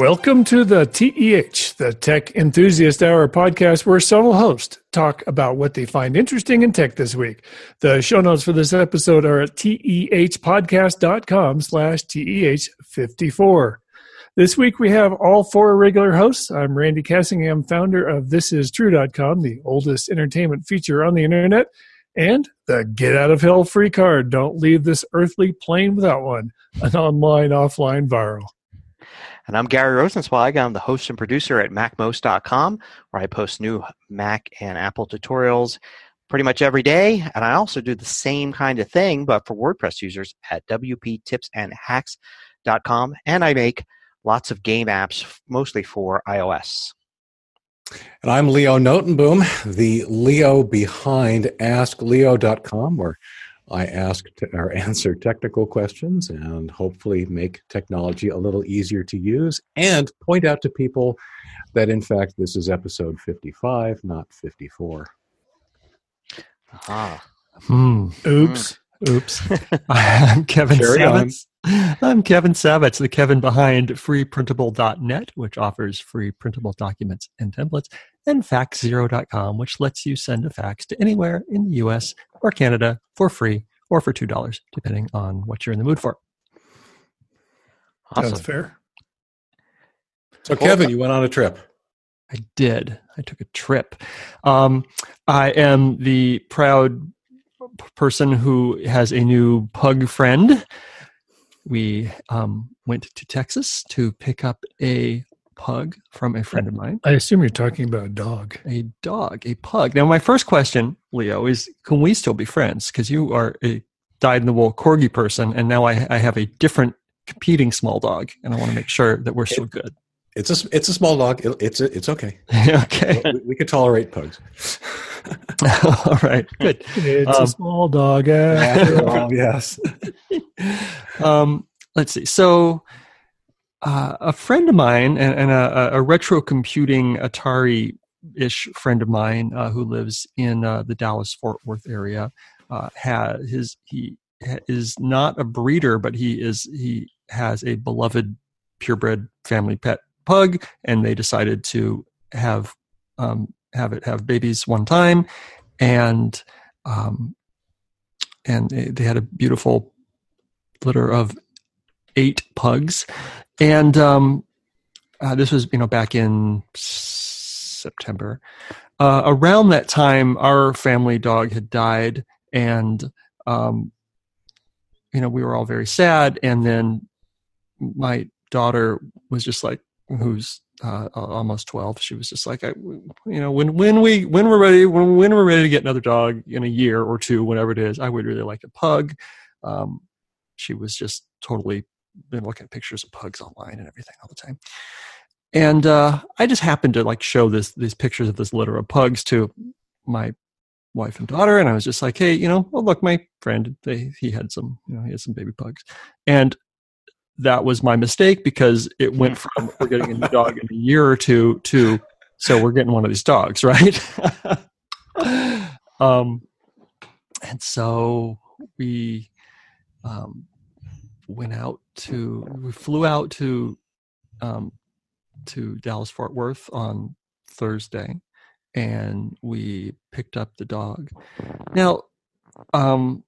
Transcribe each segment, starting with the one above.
Welcome to the TEH, the Tech Enthusiast Hour podcast, where several hosts talk about what they find interesting in tech this week. The show notes for this episode are at tehpodcast.com slash TEH54. This week we have all four regular hosts. I'm Randy Cassingham, founder of ThisIsTrue.com, the oldest entertainment feature on the internet, and the Get Out of Hell free card. Don't leave this earthly plane without one, an online offline viral. And I'm Gary Rosenzweig. I'm the host and producer at MacMost.com, where I post new Mac and Apple tutorials pretty much every day. And I also do the same kind of thing, but for WordPress users at WPTipsandHacks.com. And I make lots of game apps, mostly for iOS. And I'm Leo Notenboom, the Leo behind AskLeo.com, where I ask or answer technical questions and hopefully make technology a little easier to use and point out to people that in fact this is episode 55, not 54. Ah. Hmm. Oops. Oops. I'm Kevin Carry on. Savitz. I'm Kevin Savitz, the Kevin behind freeprintable.net, which offers free printable documents and templates, and faxzero.com, which lets you send a fax to anywhere in the US or Canada for free or for $2, depending on what you're in the mood for. Awesome. That's fair. So, Kevin, you went on a trip. I did. I took a trip. Um, I am the proud p- person who has a new pug friend. We um, went to Texas to pick up a pug from a friend of mine. I assume you're talking about a dog. A dog, a pug. Now, my first question, Leo, is can we still be friends? Because you are a dyed in the wool corgi person, and now I, I have a different competing small dog, and I want to make sure that we're still good. It's a it's a small dog. It, it's it's okay. okay. We, we could tolerate pugs. All right. Good. It's Um, a small dog. after After all. all, yes. um, let's see. So, uh, a friend of mine and, and a, a retro computing Atari ish friend of mine uh, who lives in uh, the Dallas Fort Worth area uh, has his he is not a breeder, but he is he has a beloved purebred family pet pug, and they decided to have um, have it have babies one time, and um, and they, they had a beautiful litter of eight pugs, and um, uh, this was you know back in September. Uh, around that time, our family dog had died, and um, you know we were all very sad. And then my daughter was just like, who's uh, almost twelve. She was just like, I, you know, when when we when we're ready when when we're ready to get another dog in a year or two, whatever it is, I would really like a pug. Um, she was just totally been looking at pictures of pugs online and everything all the time. And uh, I just happened to like show this these pictures of this litter of pugs to my wife and daughter, and I was just like, hey, you know, well, look, my friend, they, he had some, you know, he had some baby pugs, and that was my mistake because it went from we're getting a new dog in a year or two to so we're getting one of these dogs, right? um, and so we um, went out to we flew out to um, to Dallas Fort Worth on Thursday, and we picked up the dog. Now, um,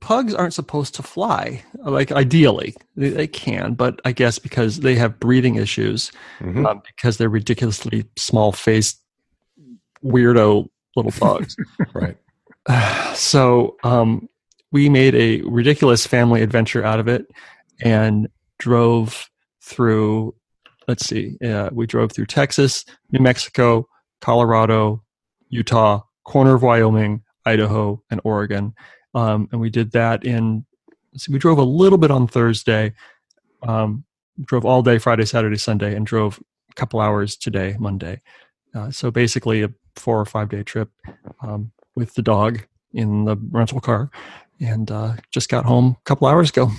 pugs aren't supposed to fly. Like ideally, they, they can, but I guess because they have breathing issues, Mhm. um, because they're ridiculously small-faced, weirdo little bugs. Right. so um, we made a ridiculous family adventure out of it and drove through let's see uh, we drove through texas new mexico colorado utah corner of wyoming idaho and oregon. Um, and we did that in so we drove a little bit on thursday um, drove all day friday saturday sunday and drove a couple hours today monday. Uh, so basically a four or five day trip um, with the dog in the rental car and uh, just got home a couple hours ago.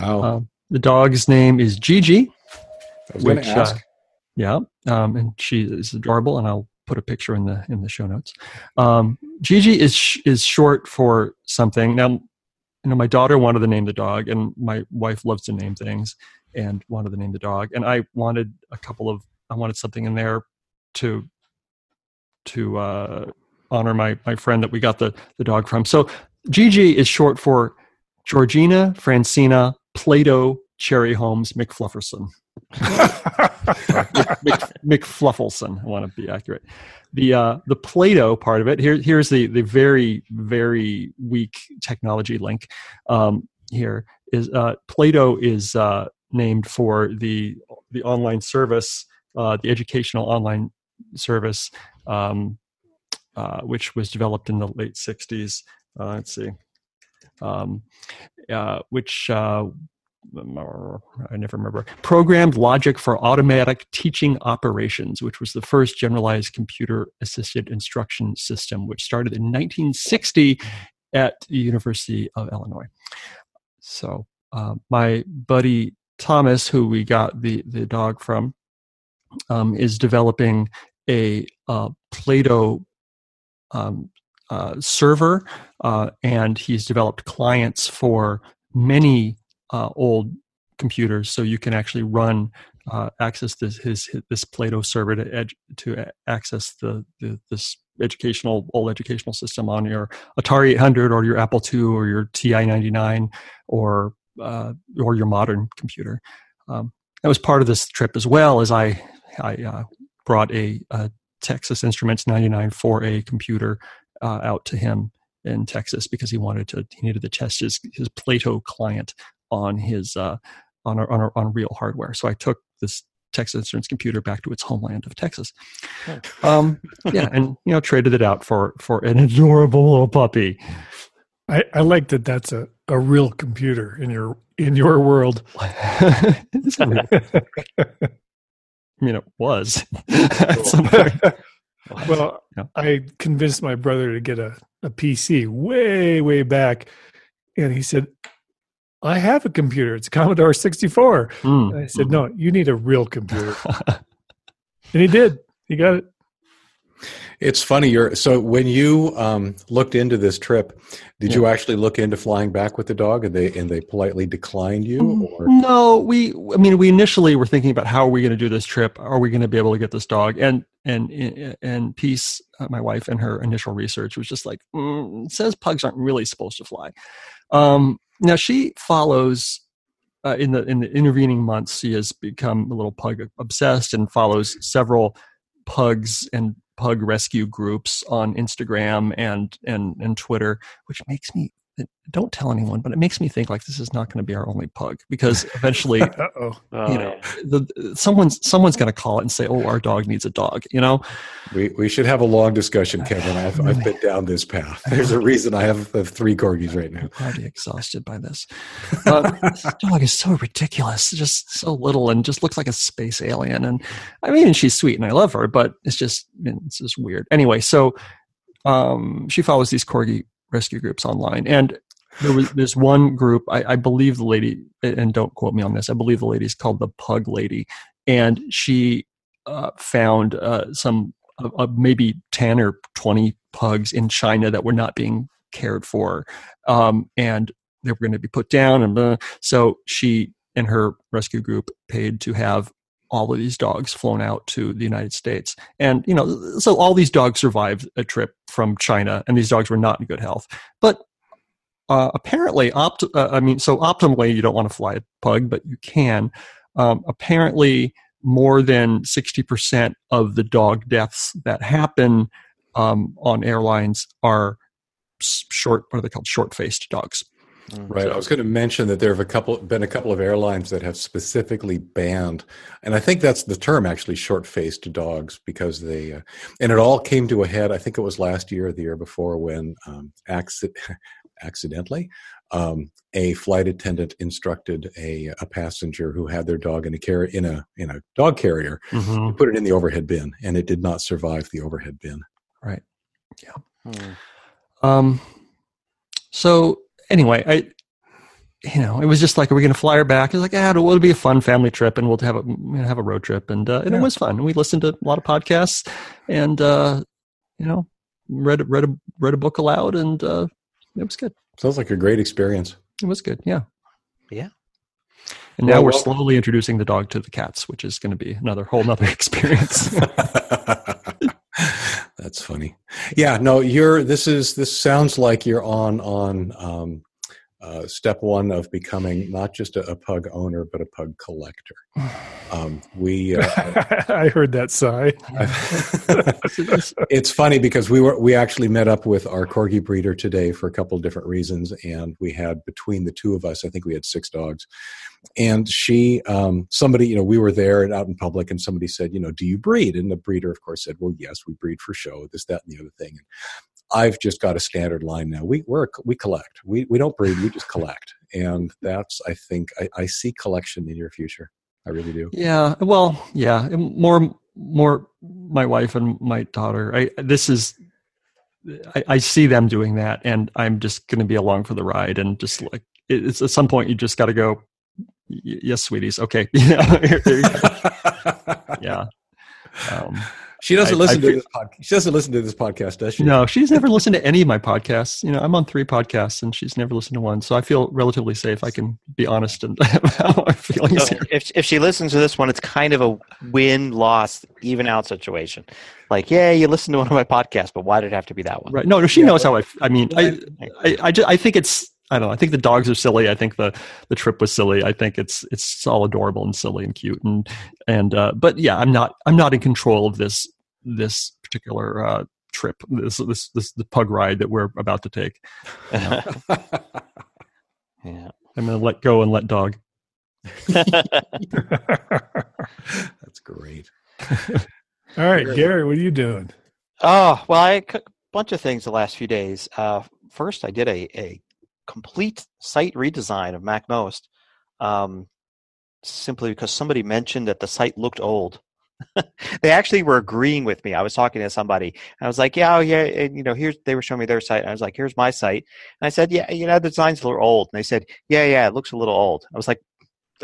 Wow. Uh, the dog's name is Gigi. I was going to ask. uh, Yeah, um, and she is adorable, and I'll put a picture in the in the show notes. Um, Gigi is sh- is short for something. Now, you know, my daughter wanted to name the dog, and my wife loves to name things, and wanted to name the dog. And I wanted a couple of I wanted something in there to to uh, honor my my friend that we got the the dog from. So GG is short for Georgina Francina Plato Cherry Holmes McFlufferson. Mc, McFluffleson. I want to be accurate. The uh, the Plato part of it. Here, here's the the very very weak technology link. Um, here is uh, Plato is uh, named for the the online service, uh, the educational online service, um, uh, which was developed in the late '60s. Uh, let's see, um, which I never remember, programmed logic for automatic teaching operations, which was the first generalized computer assisted instruction system, which started in 1960 at the University of Illinois. So, uh, my buddy Thomas, who we got the, the dog from, um, is developing a uh, Plato um, uh, server, uh, and he's developed clients for many uh, old computers, so you can actually run uh, access this his, his, this Plato server to edge, to access the, the, this educational old educational system on your Atari 800 or your Apple II or your TI 99 or uh, or your modern computer. Um, that was part of this trip as well as I I uh, brought a, a, Texas Instruments 99 4A computer uh, out to him in Texas because he wanted to he needed to test his his Plato client on his uh, on a, on, a, on real hardware. So I took this Texas Instruments computer back to its homeland of Texas. Um, yeah, and you know traded it out for for an adorable little puppy. I, I like that. That's a, a real computer in your in your world. I mean, it was. well, yeah. I convinced my brother to get a, a PC way way back, and he said, I have a computer. It's a Commodore 64. Mm. I said, no, you need a real computer. and he did. He got it. It's funny. You're so when you um, looked into this trip, did yeah. you actually look into flying back with the dog, and they and they politely declined you? Mm, or? No, we. I mean, we initially were thinking about how are we going to do this trip? Are we going to be able to get this dog? And and and Peace, uh, my wife, and her initial research was just like mm, says pugs aren't really supposed to fly. Um, now she follows uh, in the in the intervening months. She has become a little pug obsessed and follows several pugs and pug rescue groups on Instagram and and and Twitter, which makes me don't tell anyone, but it makes me think like this is not going to be our only pug because eventually, you know, oh, the, someone's someone's going to call it and say, "Oh, our dog needs a dog." You know, we we should have a long discussion, Kevin. I've I've been down this path. There's a reason I have, have three corgis right now. I'm already exhausted by this. Uh, this dog is so ridiculous, just so little, and just looks like a space alien. And I mean, she's sweet and I love her, but it's just it's just weird. Anyway, so um, she follows these corgi rescue groups online. And there was this one group, I, I, believe the lady, and don't quote me on this, I believe the lady is called the Pug Lady. And she uh, found uh, some uh, uh maybe 10 or 20 pugs in China that were not being cared for. Um, and they were going to be put down. And uh, so she and her rescue group paid to have all of these dogs flown out to the United States. And, you know, so all these dogs survived a trip from China, and these dogs were not in good health. But uh, apparently, opt- uh, I mean, so optimally, you don't want to fly a pug, but you can. Um, apparently, more than 60% of the dog deaths that happen um, on airlines are short, what are they called? Short faced dogs. Mm, right. I was going to mention that there have a couple been a couple of airlines that have specifically banned, and I think that's the term actually, short-faced dogs, because they, uh, and it all came to a head. I think it was last year or the year before when um, accident, accidentally um, a flight attendant instructed a, a passenger who had their dog in a car in a in a dog carrier mm-hmm. to put it in the overhead bin, and it did not survive the overhead bin. Right. Yeah. Hmm. Um. So anyway, I you know, it was just like, are we going to fly her back? It's like, ah, it'll, it'll, be a fun family trip, and we'll have a have a road trip, and, uh, and yeah. it was fun. We listened to a lot of podcasts, and uh, you know, read read a read a book aloud, and uh, it was good. Sounds like a great experience. It was good. Yeah. Yeah. And now Well, we're well- slowly introducing the dog to the cats, which is going to be another whole nother experience. That's funny. Yeah, no, you're. This is. This sounds like you're on on um, uh, step one of becoming not just a, a pug owner but a pug collector. Um, we. Uh, I heard that sigh. it's funny because we were we actually met up with our corgi breeder today for a couple of different reasons, and we had between the two of us, I think we had six dogs. And she, um, somebody, you know, we were there and out in public, and somebody said, you know, do you breed? And the breeder, of course, said, well, yes, we breed for show, this, that, and the other thing. I've just got a standard line now. We we're, we collect. We we don't breed. We just collect, and that's I think I, I see collection in your future. I really do. Yeah, well, yeah, more more my wife and my daughter. I this is I, I see them doing that, and I'm just going to be along for the ride, and just like it's at some point you just got to go. Yes, sweeties. Okay. Yeah. here- there you go. yeah. Um, she doesn't I- listen I to feel- this podcast. She doesn't listen to this podcast, does she? no, she's never listened to any of my podcasts. You know, I'm on three podcasts, and she's never listened to one. So I feel relatively safe. I can be honest and about my feelings So here. if if she listens to this one, it's kind of a win loss even out situation. Like, yeah, you listen to one of my podcasts, but why did it have to be that one? Right. No, no, she Yeah, knows but- how I. f- I mean, I, I, I, just, I think it's. I don't know. I think the dogs are silly. I think the the trip was silly. I think it's it's all adorable and silly and cute and and. Uh, but yeah, I'm not. I'm not in control of this this particular uh, trip. This this this the pug ride that we're about to take. yeah. I'm going to let go and let dog. That's great. All right, Gary, what are you doing? Oh well, I a bunch of things the last few days. Uh, first, I did a, a complete site redesign of MacMost, um, simply because somebody mentioned that the site looked old. they actually were agreeing with me. I was talking to somebody, and I was like, "Yeah, oh, yeah," and you know, here's they were showing me their site, and I was like, "Here's my site," and I said, "Yeah, you know, the design's a little old," and they said, "Yeah, yeah, it looks a little old." I was like.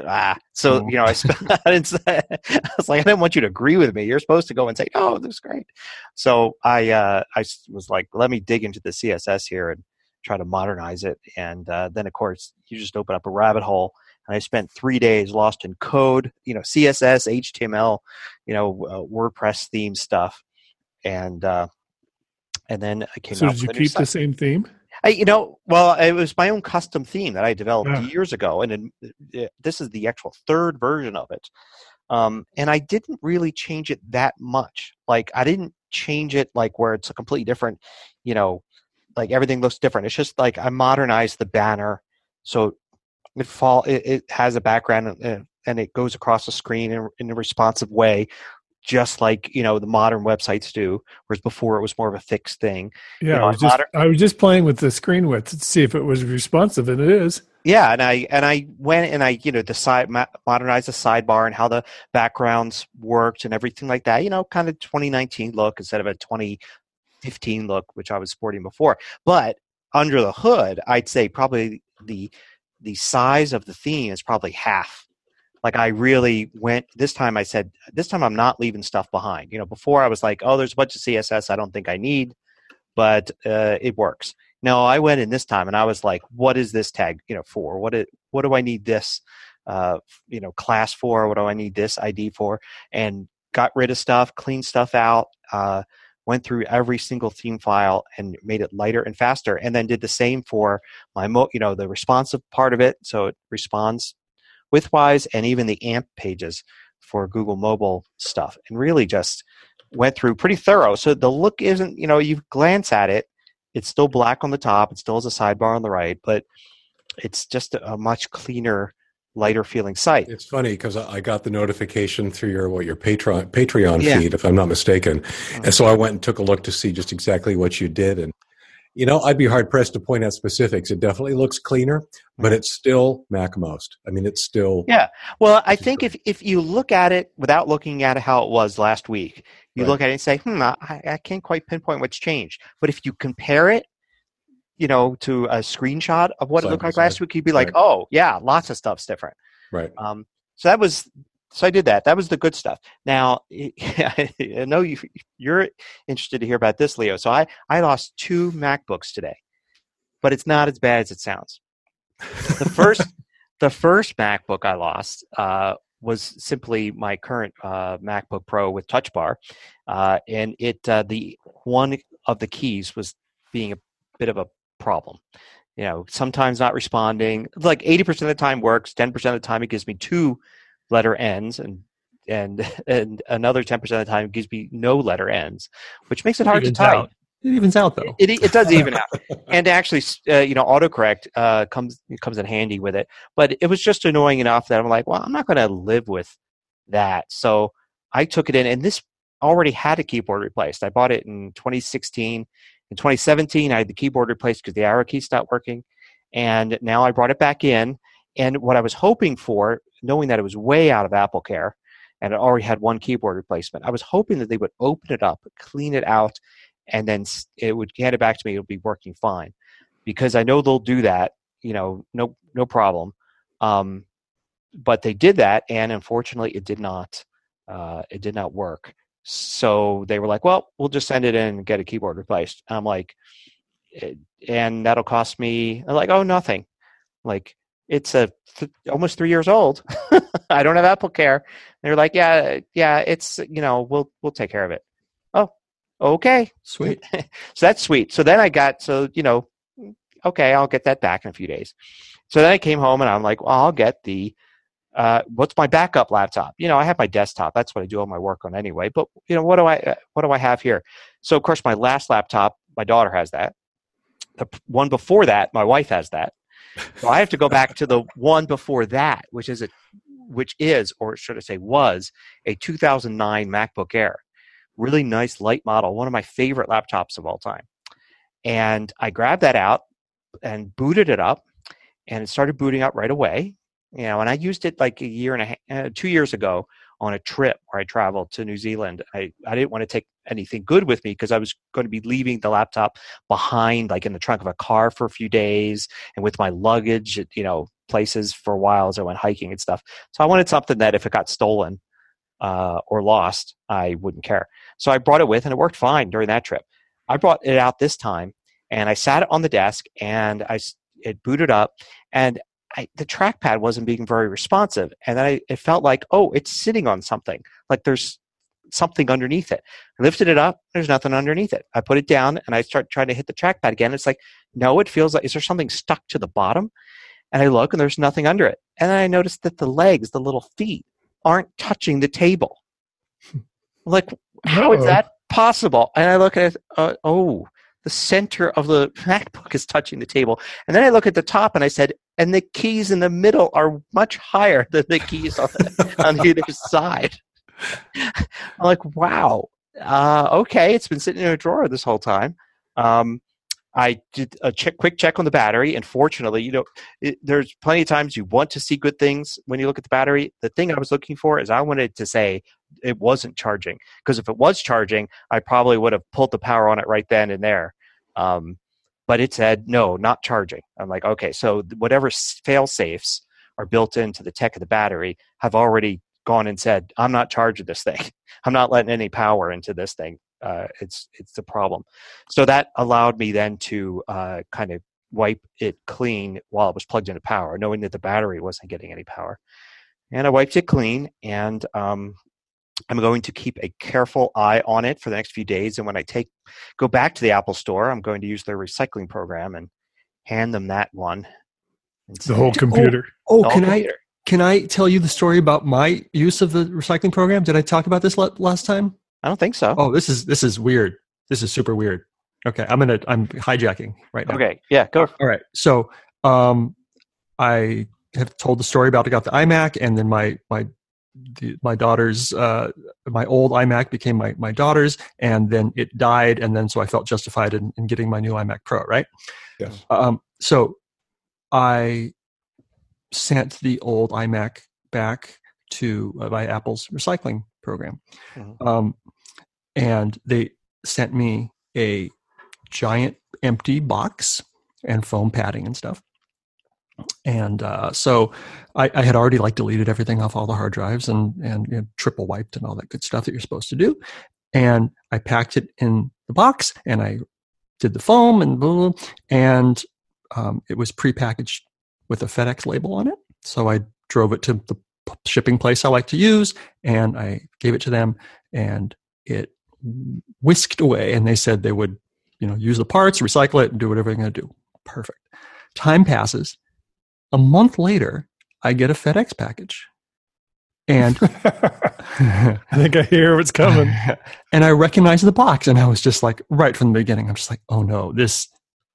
Ah, so Oh. you know, I, sp- I didn't say, I was like, I didn't want you to agree with me. You're supposed to go and say, "Oh, it looks great." So I uh, I was like, let me dig into the CSS here and try to modernize it. And uh, then of course you just open up a rabbit hole. And I spent three days lost in code, you know, CSS, HTML, you know, uh, WordPress theme stuff, and uh, and then I came So did you with a new keep the same theme? I, you know, well, it was my own custom theme that I developed Yeah. years ago, and then, uh, this is the actual third version of it. Um, and I didn't really change it that much. Like I didn't change it like where it's a completely different, you know, like everything looks different. It's just like I modernized the banner so it fall it, it has a background uh, and, and it goes across the screen in, in a responsive way just like you know the modern websites do whereas before it was more of a fixed thing Yeah, know, I, was just, I was just playing with the screen width to see if it was responsive, and it is. Yeah, and I and I went and I you know the side modernized the sidebar and how the backgrounds worked and everything like that. You know, kind of 2019 look instead of a 2015 look, which I was sporting before. But under the hood, I'd say probably the the size of the theme is probably half. Like I really went this time. I said this time I'm not leaving stuff behind. You know, before I was like, oh, there's a bunch of CSS I don't think I need, but uh, it works. No, I went in this time and I was like, what is this tag, you know, for? What it, what do I need this, uh, you know, class for? What do I need this ID for? And got rid of stuff, cleaned stuff out, uh, went through every single theme file and made it lighter and faster. And then did the same for my, mo- you know, the responsive part of it. So it responds widthwise and even the AMP pages for Google mobile stuff and really just went through pretty thorough. So the look isn't, you know, you glance at it, it's still black on the top. It still has a sidebar on the right, but it's just a much cleaner, lighter feeling site. It's funny because I got the notification through your what your Patreon Patreon Yeah. feed, if I'm not mistaken, and so I went and took a look to see just exactly what you did. And you know, I'd be hard pressed to point out specifics. It definitely looks cleaner, but it's still MacMost. I mean, it's still Yeah. Well, I think great. if, if you look at it without looking at how it was last week, you Right. look at it and say, hmm, I, I can't quite pinpoint what's changed. But if you compare it, you know, to a screenshot of what Side it looked like last week, you'd be like, Right. oh, yeah, lots of stuff's different. right. Um, so that was so I did that. That was the good stuff. Now I know you you're interested to hear about this, Leo. So I I lost two MacBooks today, but it's not as bad as it sounds. The first the first MacBook I lost uh, was simply my current uh, MacBook Pro with Touch Bar, uh, and it uh, the one of the keys was being a bit of a problem. You know, sometimes not responding. Like eighty percent of the time works. Ten percent of the time it gives me two letter ends, and and and another ten percent of the time it gives me no letter ends, which makes it hard to type. Out. It evens out though. It, it, it does even out, and actually, uh, you know, autocorrect uh, comes comes in handy with it. But it was just annoying enough that I'm like, well, I'm not going to live with that. So I took it in, and this already had a keyboard replaced. I bought it in 2016. In 2017, I had the keyboard replaced because the arrow key stopped working, and now I brought it back in. And what I was hoping for, knowing that it was way out of Apple Care, and it already had one keyboard replacement, I was hoping that they would open it up, clean it out, and then it would hand it back to me. It'll be working fine because I know they'll do that. You know, no no problem. Um, but they did that, and unfortunately, it did not. Uh, it did not work. So they were like, "Well, we'll just send it in and get a keyboard replaced." And I'm like, eh, "And that'll cost me?" I'm like, "Oh, nothing." Like it's a th- almost three years old. I don't have Apple Care. They're like, "Yeah, yeah, it's you know, we'll we'll take care of it." Oh, okay, sweet. so that's sweet. So then I got so you know, okay, I'll get that back in a few days. So then I came home and I'm like, well, I'll get the uh, what's my backup laptop? You know, I have my desktop. That's what I do all my work on anyway. But you know, what do I uh, what do I have here? So of course, my last laptop, my daughter has that. The one before that, my wife has that. So I have to go back to the one before that, which is a which is, or should I say, was a 2009 MacBook Air really nice light model, one of my favorite laptops of all time. And I grabbed that out and booted it up, and it started booting up right away. You know, and I used it like a year and a half, uh, two years ago on a trip where I traveled to New Zealand. I, I didn't want to take anything good with me because I was going to be leaving the laptop behind, like in the trunk of a car for a few days and with my luggage, at, you know, places for a while as I went hiking and stuff. So I wanted something that if it got stolen, uh, or lost, I wouldn't care. So I brought it with, and it worked fine during that trip. I brought it out this time, and I sat it on the desk, and I it booted up, and I, the trackpad wasn't being very responsive, and then I, it felt like, oh, it's sitting on something, like there's something underneath it. I lifted it up, there's nothing underneath it. I put it down, and I start trying to hit the trackpad again. It's like, no, it feels like is there something stuck to the bottom? And I look, and there's nothing under it. And then I noticed that the legs, the little feet, aren't touching the table. like, how is that possible? And I look at it, uh, oh, the center of the MacBook is touching the table. And then I look at the top and I said, and the keys in the middle are much higher than the keys on the, on either side. I'm like, wow, uh, okay, it's been sitting in a drawer this whole time. Um, I did a check, quick check on the battery, and fortunately, you know, it, there's plenty of times you want to see good things when you look at the battery. The thing I was looking for is I wanted to say it wasn't charging because if it was charging, I probably would have pulled the power on it right then and there. Um, but it said no, not charging. I'm like, okay, so whatever fail safes are built into the tech of the battery have already gone and said, I'm not charging this thing. I'm not letting any power into this thing uh, it's it's the problem. So that allowed me then to uh, kind of wipe it clean while it was plugged into power, knowing that the battery wasn't getting any power. And I wiped it clean, and um, I'm going to keep a careful eye on it for the next few days. And when I take go back to the Apple Store, I'm going to use their recycling program and hand them that one. The whole computer. Oh, oh can computer. I can I tell you the story about my use of the recycling program? Did I talk about this last time? I don't think so. Oh, this is this is weird. This is super weird. Okay, I'm gonna I'm hijacking right now. Okay, yeah, go. All right, so um, I have told the story about I got the iMac, and then my my the, my daughter's uh, my old iMac became my my daughter's, and then it died, and then so I felt justified in, in getting my new iMac Pro, right? Yes. Um, so I sent the old iMac back to uh, by Apple's recycling program. Mm-hmm. Um, and they sent me a giant empty box and foam padding and stuff. And uh, so I, I, had already like deleted everything off all the hard drives and and you know, triple wiped and all that good stuff that you're supposed to do. And I packed it in the box and I did the foam and blah, and um, it was prepackaged with a FedEx label on it. so I drove it to the shipping place I like to use, and I gave it to them, and it whisked away. And they said they would, you know, use the parts, recycle it, and do whatever they're going to do. Perfect. Time passes. A month later, I get a FedEx package. And I think I hear what's coming. and I recognize the box, and I was just like, right from the beginning, I'm just like, oh no, this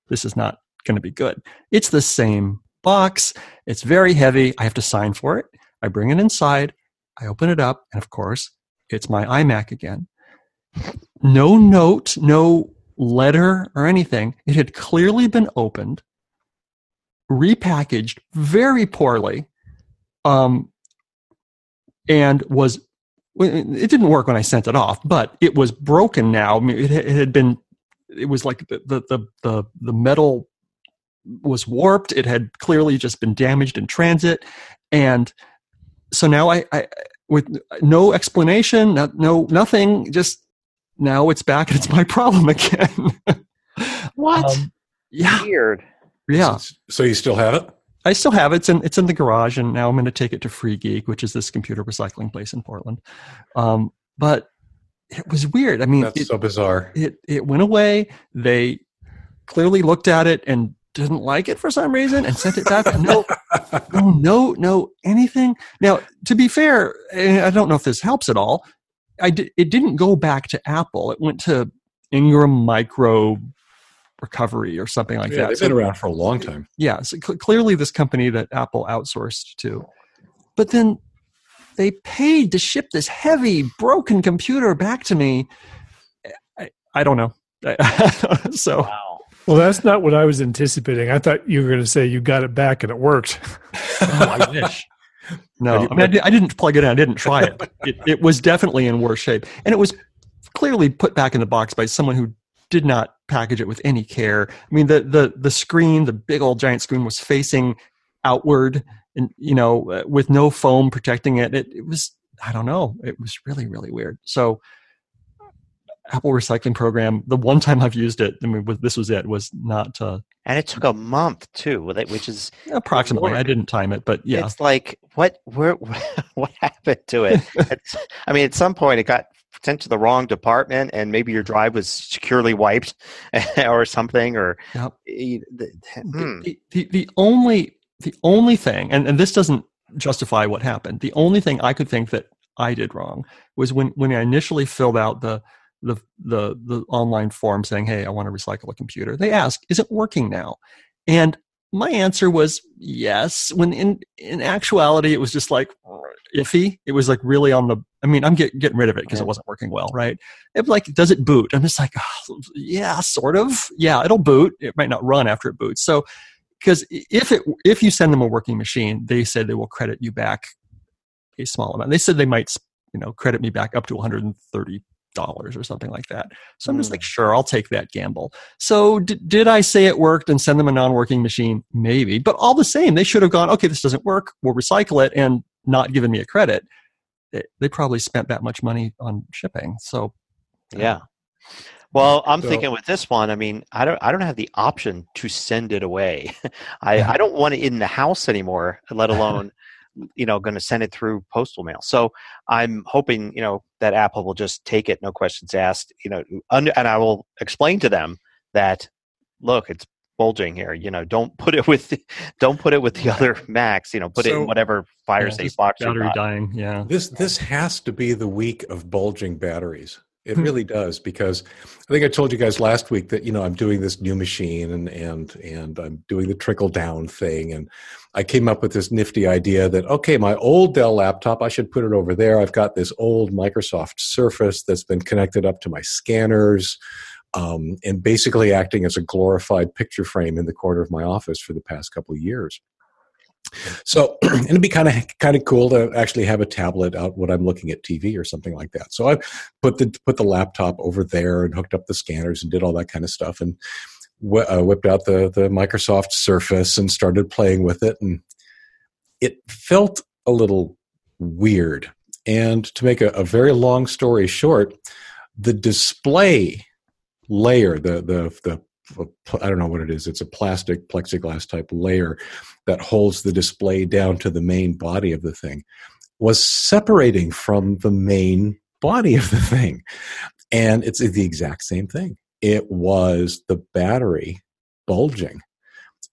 this is not going to be good. It's the same box. It's very heavy. I have to sign for it. I bring it inside. I open it up, and of course, it's my iMac again. No note, no letter or anything. It had clearly been opened, repackaged very poorly, um, and was. It didn't work when I sent it off, but it was broken now. I mean, it, it had been. It was like the, the the the metal was warped. It had clearly just been damaged in transit, and so now I, I with no explanation, no, no nothing, just now it's back and it's my problem again. what? Um, yeah. Weird. Yeah. So you still have it? I still have it. It's in, it's in the garage, and now I'm going to take it to Free Geek, which is this computer recycling place in Portland. Um, but it was weird. I mean, That's it, so bizarre. it it went away. They clearly looked at it and didn't like it for some reason and sent it back. no, no, no, no, anything. Now, to be fair, I don't know if this helps at all. I di- it didn't go back to Apple. It went to Ingram Micro Recovery or something like yeah, that. they've So- been around for a long time. yeah, so cl- clearly this company that Apple outsourced to. But then they paid to ship this heavy, broken computer back to me. I, I don't know. so Wow. Well, that's not what I was anticipating. I thought you were going to say you got it back and it worked. Oh, I wish. No, I, mean, I, I didn't plug it in. I didn't try it. it. It was definitely in worse shape, and it was clearly put back in the box by someone who did not package it with any care. I mean, the the the screen, the big old giant screen, was facing outward, and you know, with no foam protecting it. It, it was I don't know. It was really really weird. So. Apple recycling program. The one time I've used it, I mean, this was it. Was not uh, And it took a month too, with it, which is approximately. Lord. I didn't time it, but yeah, It's like what where what happened to it? I mean, at some point it got sent to the wrong department, and maybe your drive was securely wiped or something, or Yep. the- hmm. the, the, the only the only thing and, and this doesn't justify what happened the only thing i could think that i did wrong was when when i initially filled out the the the, the online form saying hey i want to recycle a computer they asked is it working now and my answer was yes. When in in actuality it was just like iffy. It was like really on the i mean i'm get, getting rid of it because it wasn't working well right? It like does it boot? I'm just like "Oh, yeah sort of. Yeah it'll boot. It might not run after it boots. So because if it if you send them a working machine they said they will credit you back a small amount. They said they might you know credit me back up to 130 dollars or something like that so i'm just Hmm. like sure i'll take that gamble so d- did i say it worked and send them a non-working machine maybe but all the same they should have gone okay this doesn't work we'll recycle it and not given me a credit they, they probably spent that much money on shipping so yeah. Well, I'm So- thinking with this one. I mean, I don't. I don't have the option to send it away. I, Yeah. I don't want it in the house anymore. Let alone, you know, going to send it through postal mail. So I'm hoping, you know, that Apple will just take it, no questions asked. You know, under, and I will explain to them that, look, it's bulging here. You know, don't put it with, the, don't put it with the other Macs. You know, put it in whatever fire Yeah, safe box. battery dying yeah This this has to be the week of bulging batteries. It Hmm. really does because I think I told you guys last week that you know I'm doing this new machine and and and I'm doing the trickle down thing and I came up with this nifty idea that okay my old Dell laptop I should put it over there. I've got this old Microsoft Surface that's been connected up to my scanners um, and basically acting as a glorified picture frame in the corner of my office for the past couple of years. So and it'd be kind of kind of cool to actually have a tablet out when I'm looking at TV or something like that. So I put the put the laptop over there and hooked up the scanners and did all that kind of stuff and wh- uh, whipped out the the Microsoft Surface and started playing with it and it felt a little weird. And to make a, a very long story short, the display layer, the the the I don't know what it is. It's a plastic plexiglass type layer that holds the display down to the main body of the thing, was separating from the main body of the thing. And it's the exact same thing. It was the battery bulging.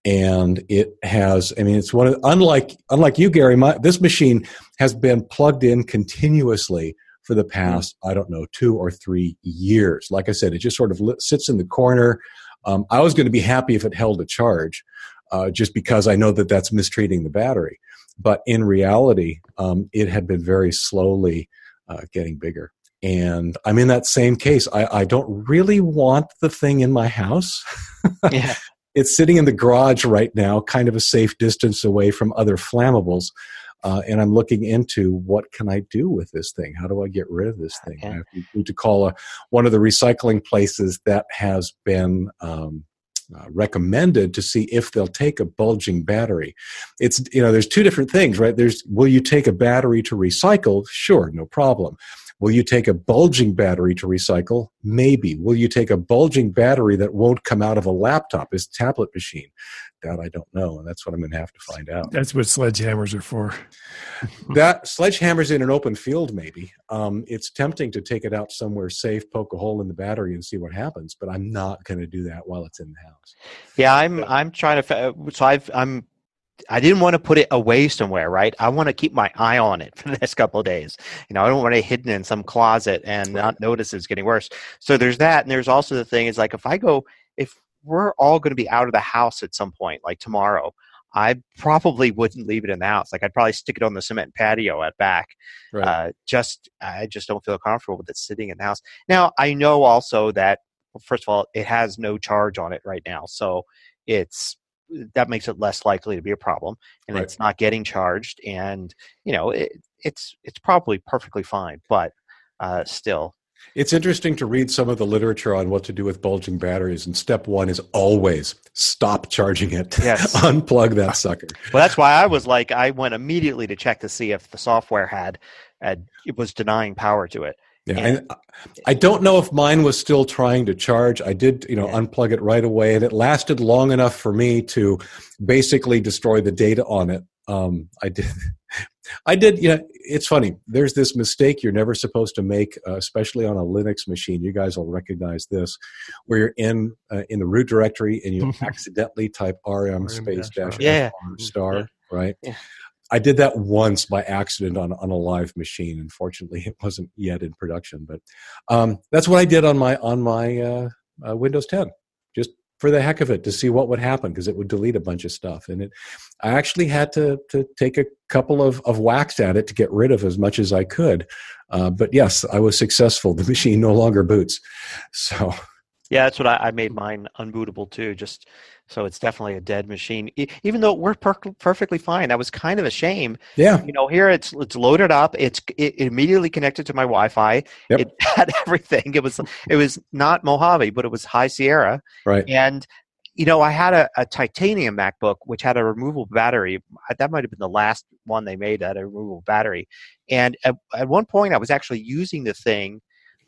And it has, I mean, it's one of, unlike, unlike you, Gary, my, this machine has been plugged in continuously for the hmm. past, I don't know, two or three years. Like I said, it just sort of sits in the corner. Um, I was going to be happy if it held a charge, uh, just because I know that that's mistreating the battery. But in reality, um, it had been very slowly uh, getting bigger. And I'm in that same case. I, I don't really want the thing in my house. yeah. It's sitting in the garage right now, kind of a safe distance away from other flammables. Uh, and I'm looking into what can I do with this thing? How do I get rid of this thing? Okay. I need to call a, one of the recycling places that has been um, uh, recommended to see if they'll take a bulging battery. It's you know there's two different things, right? There's will you take a battery to recycle? Sure, no problem. Will you take a bulging battery to recycle? Maybe. Will you take a bulging battery that won't come out of a laptop, is tablet machine? That I don't know, and that's what I'm going to have to find out. That's what sledgehammers are for. that sledgehammers in an open field, maybe. Um, it's tempting to take it out somewhere safe, poke a hole in the battery, and see what happens. But I'm not going to do that while it's in the house. Yeah, I'm. I'm trying to. So I've. I'm I didn't want to put it away somewhere, right? I want to keep my eye on it for the next couple of days. You know, I don't want it hidden in some closet and not notice it's getting worse. So there's that, and there's also the thing is like if I go, if we're all going to be out of the house at some point, like tomorrow, I probably wouldn't leave it in the house. Like I'd probably stick it on the cement patio at back. Right. Uh, just I just don't feel comfortable with it sitting in the house. Now I know also that well, first of all, it has no charge on it right now, so it's that makes it less likely to be a problem and right. it's not getting charged and you know it, it's it's probably perfectly fine but uh, still it's interesting to read some of the literature on what to do with bulging batteries and step one is always stop charging it yes unplug that sucker well that's why i was like i went immediately to check to see if the software had, had it was denying power to it yeah, and I don't know if mine was still trying to charge. I did, you know, yeah. unplug it right away, and it lasted long enough for me to basically destroy the data on it. Um, I did, I did. You know, it's funny. There's this mistake you're never supposed to make, uh, especially on a Linux machine. You guys will recognize this, where you're in uh, in the root directory and you accidentally type rm space dash yeah. star, right? Yeah. I did that once by accident on, on a live machine. Unfortunately, it wasn't yet in production, but um, that's what I did on my on my uh, uh, Windows 10, just for the heck of it to see what would happen because it would delete a bunch of stuff. And it, I actually had to to take a couple of of whacks at it to get rid of as much as I could. Uh, but yes, I was successful. The machine no longer boots, so. Yeah, that's what I, I made mine unbootable too. Just so it's definitely a dead machine, even though it worked per- perfectly fine. That was kind of a shame. Yeah. You know, here it's it's loaded up. It's it immediately connected to my Wi-Fi. Yep. It had everything. It was it was not Mojave, but it was High Sierra. Right. And you know, I had a, a titanium MacBook which had a removable battery. That might have been the last one they made that had a removable battery. And at, at one point, I was actually using the thing.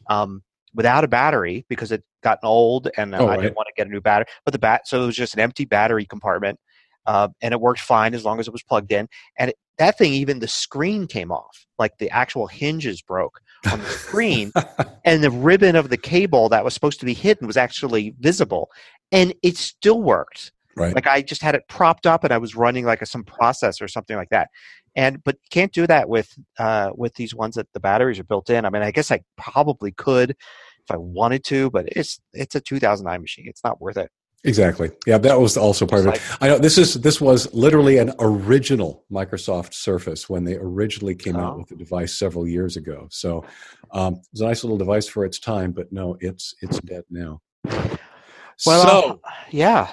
Um, without a battery because it gotten old and oh, I right. didn't want to get a new battery. But the bat, so it was just an empty battery compartment, uh, and it worked fine as long as it was plugged in. And it, that thing, even the screen came off, like the actual hinges broke on the screen, and the ribbon of the cable that was supposed to be hidden was actually visible, and it still worked. Right. Like I just had it propped up and I was running like a, some process or something like that. And but can't do that with uh, with these ones that the batteries are built in. I mean, I guess I probably could if I wanted to, but it's it's a 2009 machine. It's not worth it. Exactly. Yeah, that was also part of it. I know this is this was literally an original Microsoft Surface when they originally came oh. out with the device several years ago. So um, it was a nice little device for its time, but no, it's it's dead now. Well, so, uh, yeah,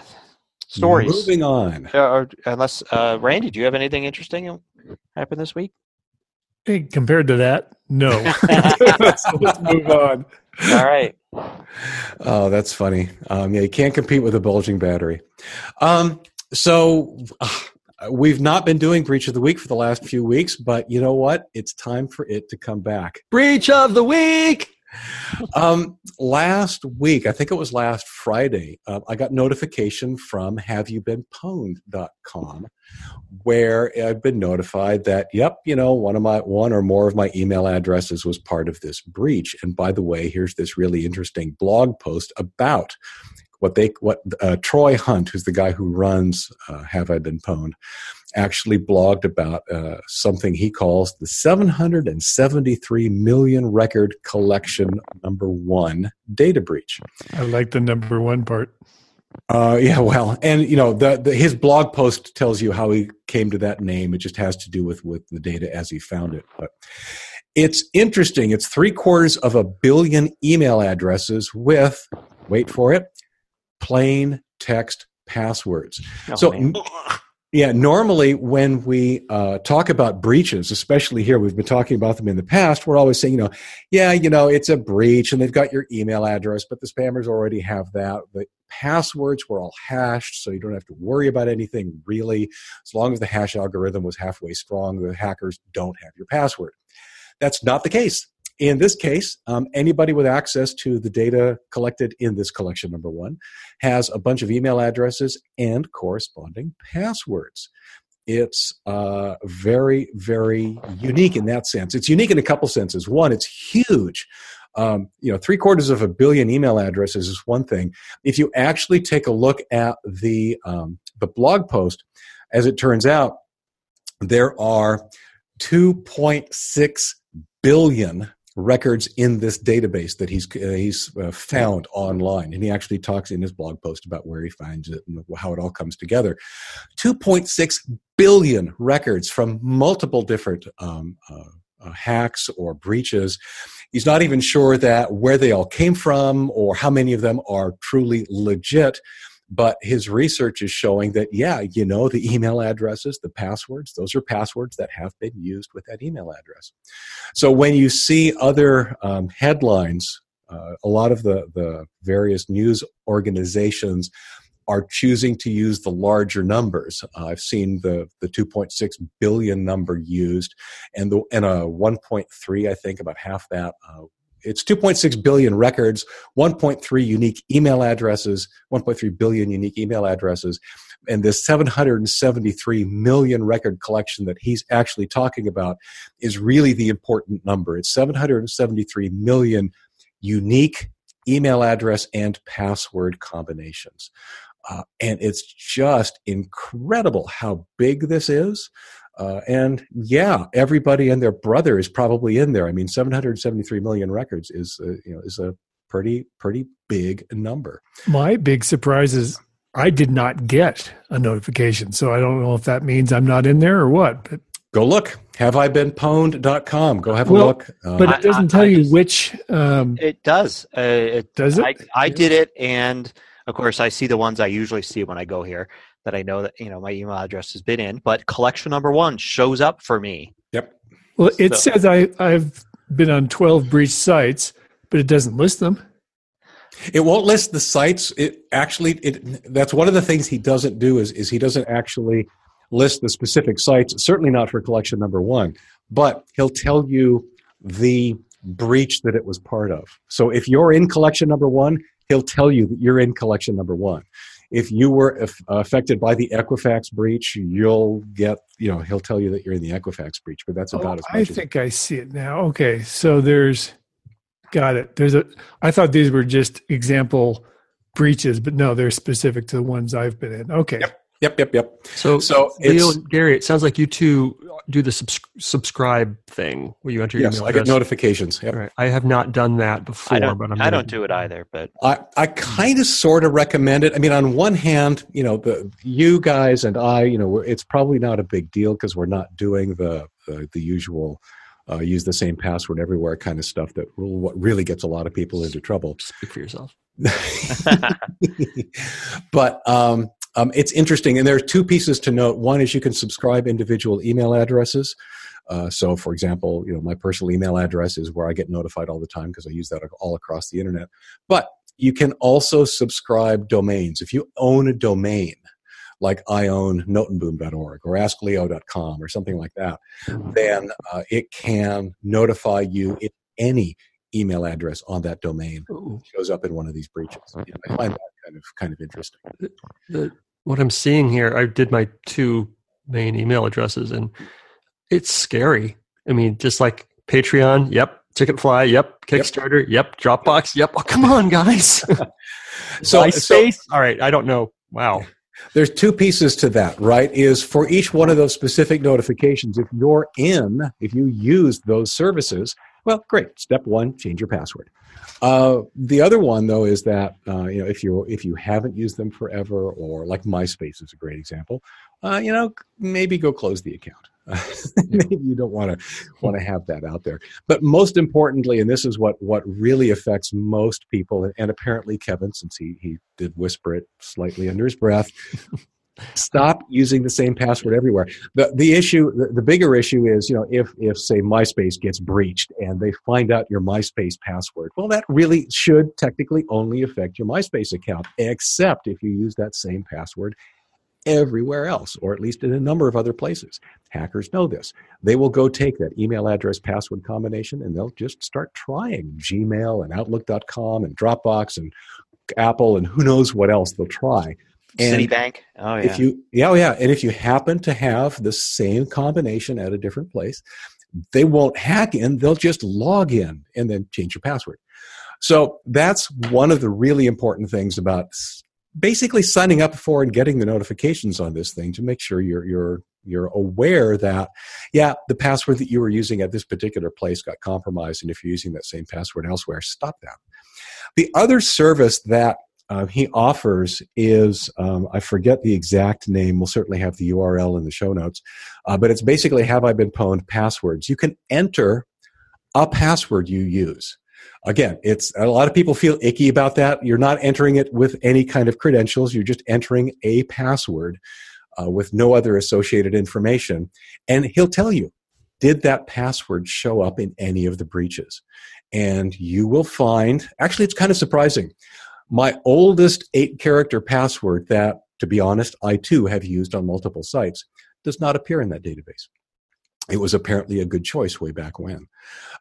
stories. Moving on. Uh, unless uh, Randy, do you have anything interesting happen this week? Hey, compared to that, no. so let's move on. All right. Oh, that's funny. Um, yeah, you can't compete with a bulging battery. Um, so uh, we've not been doing breach of the week for the last few weeks, but you know what? It's time for it to come back. Breach of the week. Um, last week, I think it was last Friday, uh, I got notification from haveyoubeenpwned.com where I've been notified that, yep, you know, one of my one or more of my email addresses was part of this breach. And by the way, here's this really interesting blog post about what they what uh, Troy Hunt, who's the guy who runs uh, Have I Been Pwned, actually blogged about uh, something he calls the 773 million record collection number one data breach. I like the number one part. Uh, yeah, well, and you know, the, the, his blog post tells you how he came to that name. It just has to do with with the data as he found it. But it's interesting. It's three quarters of a billion email addresses with, wait for it, plain text passwords. Oh, so. Man yeah, normally when we uh, talk about breaches, especially here, we've been talking about them in the past. We're always saying, you know, yeah, you know, it's a breach, and they've got your email address, but the spammers already have that. The passwords were all hashed, so you don't have to worry about anything really. As long as the hash algorithm was halfway strong, the hackers don't have your password. That's not the case. In this case, um, anybody with access to the data collected in this collection, number one, has a bunch of email addresses and corresponding passwords. It's uh, very, very unique in that sense. It's unique in a couple senses. One, it's huge. Um, you know, three quarters of a billion email addresses is one thing. If you actually take a look at the um, the blog post, as it turns out, there are 2.6 billion records in this database that he's uh, he's uh, found online. And he actually talks in his blog post about where he finds it and how it all comes together. 2.6 billion records from multiple different um, uh, uh, hacks or breaches. He's not even sure that where they all came from or how many of them are truly legit but his research is showing that yeah you know the email addresses the passwords those are passwords that have been used with that email address so when you see other um, headlines uh, a lot of the, the various news organizations are choosing to use the larger numbers. Uh, I've seen the, the 2.6 billion number used, and the and a 1.3, I think about half that uh, it's 2.6 billion records, 1.3 unique email addresses, 1.3 billion unique email addresses, and this 773 million record collection that he's actually talking about is really the important number. It's 773 million unique email address and password combinations. Uh, and it's just incredible how big this is. Uh, and yeah, everybody and their brother is probably in there. I mean, 773 million records is uh, you know is a pretty pretty big number. My big surprise is I did not get a notification, so I don't know if that means I'm not in there or what. But go look. Have I been pwned.com. Go have a well, look. Um, but it doesn't I, tell I, you which. Um, it does. Uh, it does it. I, I did it, and of course, I see the ones I usually see when I go here that I know that you know my email address has been in, but collection number one shows up for me. Yep. Well, it so. says I I've been on twelve breach sites, but it doesn't list them. It won't list the sites. It actually it that's one of the things he doesn't do is is he doesn't actually list the specific sites. Certainly not for collection number one, but he'll tell you the breach that it was part of. So if you're in collection number one, he'll tell you that you're in collection number one if you were affected by the Equifax breach, you'll get, you know, he'll tell you that you're in the Equifax breach, but that's oh, about oh, as much. I think I see it now. Okay. So there's, got it. There's a, I thought these were just example breaches, but no, they're specific to the ones I've been in. Okay. Yep. Yep, yep, yep. So, so Leo, Gary, it sounds like you two do the subs- subscribe thing where you enter your yes, email. I get notifications. Yep. Right. I have not done that before, I don't, but I'm I don't do it either. But I, I kind of sort of recommend it. I mean, on one hand, you know, the you guys and I, you know, it's probably not a big deal because we're not doing the the, the usual. Uh, use the same password everywhere kind of stuff that what really gets a lot of people into trouble. Speak for yourself. but um, um, it's interesting, and there are two pieces to note. One is you can subscribe individual email addresses. Uh, so, for example, you know my personal email address is where I get notified all the time because I use that all across the internet. But you can also subscribe domains. If you own a domain, like I own notenboom.org or askleo.com or something like that, then uh, it can notify you if any email address on that domain Ooh. shows up in one of these breaches. You know, I find that kind of kind of interesting. the, what I'm seeing here, I did my two main email addresses, and it's scary. I mean, just like Patreon, yep. Ticketfly, yep. Kickstarter, yep. Dropbox, yep. Oh, come on, guys. So, so All right, I don't know. Wow. there's two pieces to that, right? Is for each one of those specific notifications, if you're in, if you use those services, well, great. Step one, change your password. Uh, the other one, though, is that uh, you know if you if you haven't used them forever, or like MySpace is a great example, uh, you know maybe go close the account. maybe you don't want to want to have that out there. But most importantly, and this is what what really affects most people, and apparently Kevin, since he he did whisper it slightly under his breath, stop using the same password everywhere. The the issue, the, the bigger issue is, you know, if if say MySpace gets breached and they find out your MySpace password, well, that really should technically only affect your MySpace account, except if you use that same password everywhere else, or at least in a number of other places. Hackers know this. They will go take that email address password combination and they'll just start trying Gmail and Outlook.com and Dropbox and Apple and who knows what else they'll try. And Citibank. Oh yeah. if you yeah oh, yeah. And if you happen to have the same combination at a different place they won't hack in. They'll just log in and then change your password. So that's one of the really important things about basically signing up for and getting the notifications on this thing to make sure you're you're you're aware that yeah the password that you were using at this particular place got compromised. And if you're using that same password elsewhere stop that. The other service that uh, he offers is um, I forget the exact name. We'll certainly have the URL in the show notes, uh, but it's basically have I been pwned passwords. You can enter a password you use. Again, it's a lot of people feel icky about that. You're not entering it with any kind of credentials. You're just entering a password uh, with no other associated information, and he'll tell you did that password show up in any of the breaches, and you will find. Actually, it's kind of surprising my oldest eight character password that to be honest i too have used on multiple sites does not appear in that database it was apparently a good choice way back when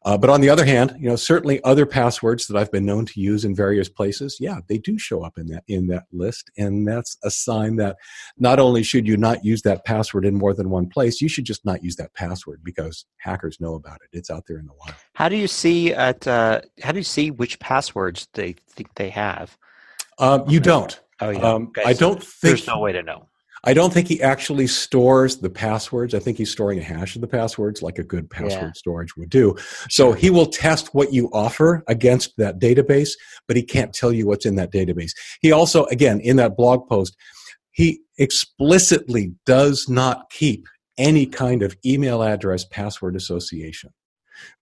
uh, but on the other hand you know certainly other passwords that i've been known to use in various places yeah they do show up in that in that list and that's a sign that not only should you not use that password in more than one place you should just not use that password because hackers know about it it's out there in the wild How do you see at uh, how do you see which passwords they think they have? um, you don't Oh yeah. um, i don't think There's no way to know. I don't think he actually stores the passwords. I think he's storing a hash of the passwords like a good password Yeah. storage would do. So he will test what you offer against that database, but he can't tell you what's in that database. He also, again, in that blog post, he explicitly does not keep any kind of email address password association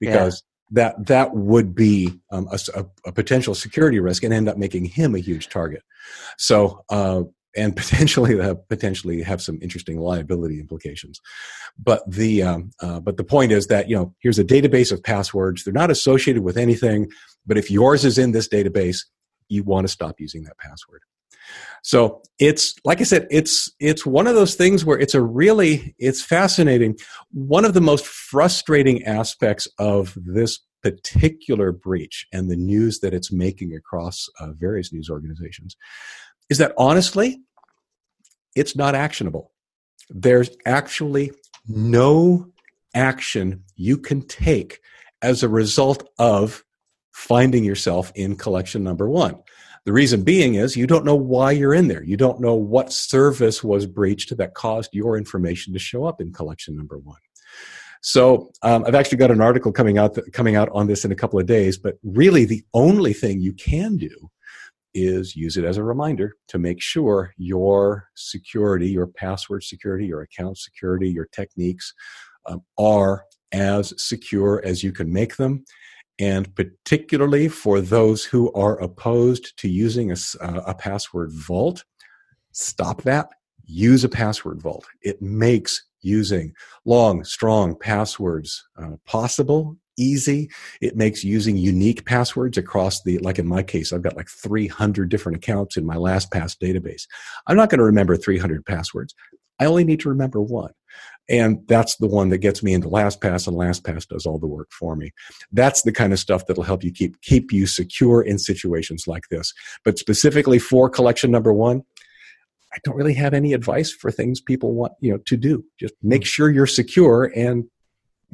because that that would be um, a- a potential security risk and end up making him a huge target. So uh, and potentially uh, potentially have some interesting liability implications. But the um, uh, but the point is that you know here's a database of passwords. They're not associated with anything, but if yours is in this database, you want to stop using that password. So it's like I said, it's it's one of those things where it's a really it's fascinating. One of the most frustrating aspects of this particular breach and the news that it's making across uh, various news organizations is that honestly, it's not actionable. There's actually no action you can take as a result of finding yourself in collection number one. The reason being is you don't know why you're in there. You don't know what service was breached that caused your information to show up in collection number one. So um, I've actually got an article coming out coming out on this in a couple of days. But really, the only thing you can do is use it as a reminder to make sure your security, your password security, your account security, your techniques um, are as secure as you can make them. And particularly for those who are opposed to using a, uh, a password vault, stop that. Use a password vault. It makes using long, strong passwords uh, possible, easy. It makes using unique passwords across the, like in my case, I've got like 300 different accounts in my LastPass database. I'm not going to remember 300 passwords. I only need to remember one. and that's the one that gets me into LastPass, and LastPass does all the work for me. That's the kind of stuff that'll help you keep keep you secure in situations like this. But specifically for collection number one, I don't really have any advice for things people want you know to do. Just make hmm. sure you're secure and